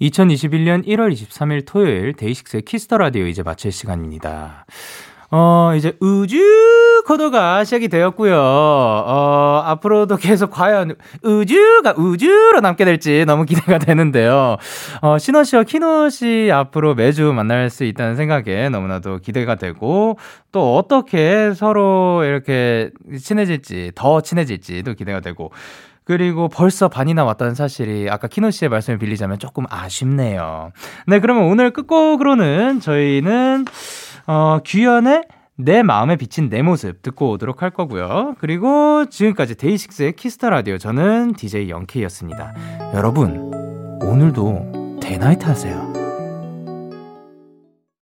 2021년 1월 23일 토요일 데이식스의 키스터 라디오 이제 마칠 시간입니다. 어, 이제 우주 코너가 시작이 되었고요. 어, 앞으로도 계속 과연 우주가 우주로 남게 될지 너무 기대가 되는데요. 어, 신호 씨와 키노 씨 앞으로 매주 만날 수 있다는 생각에 너무나도 기대가 되고 또 어떻게 서로 이렇게 친해질지 더 친해질지도 기대가 되고 그리고 벌써 반이나 왔다는 사실이 아까 키노 씨의 말씀을 빌리자면 조금 아쉽네요. 네, 그러면 오늘 끝곡으로는 저희는 어, 규현의 내 마음에 비친 내 모습 듣고 오도록 할 거고요. 그리고 지금까지 데이식스의 키스터 라디오 저는 DJ 영케이였습니다. 여러분, 오늘도 대나이트 하세요.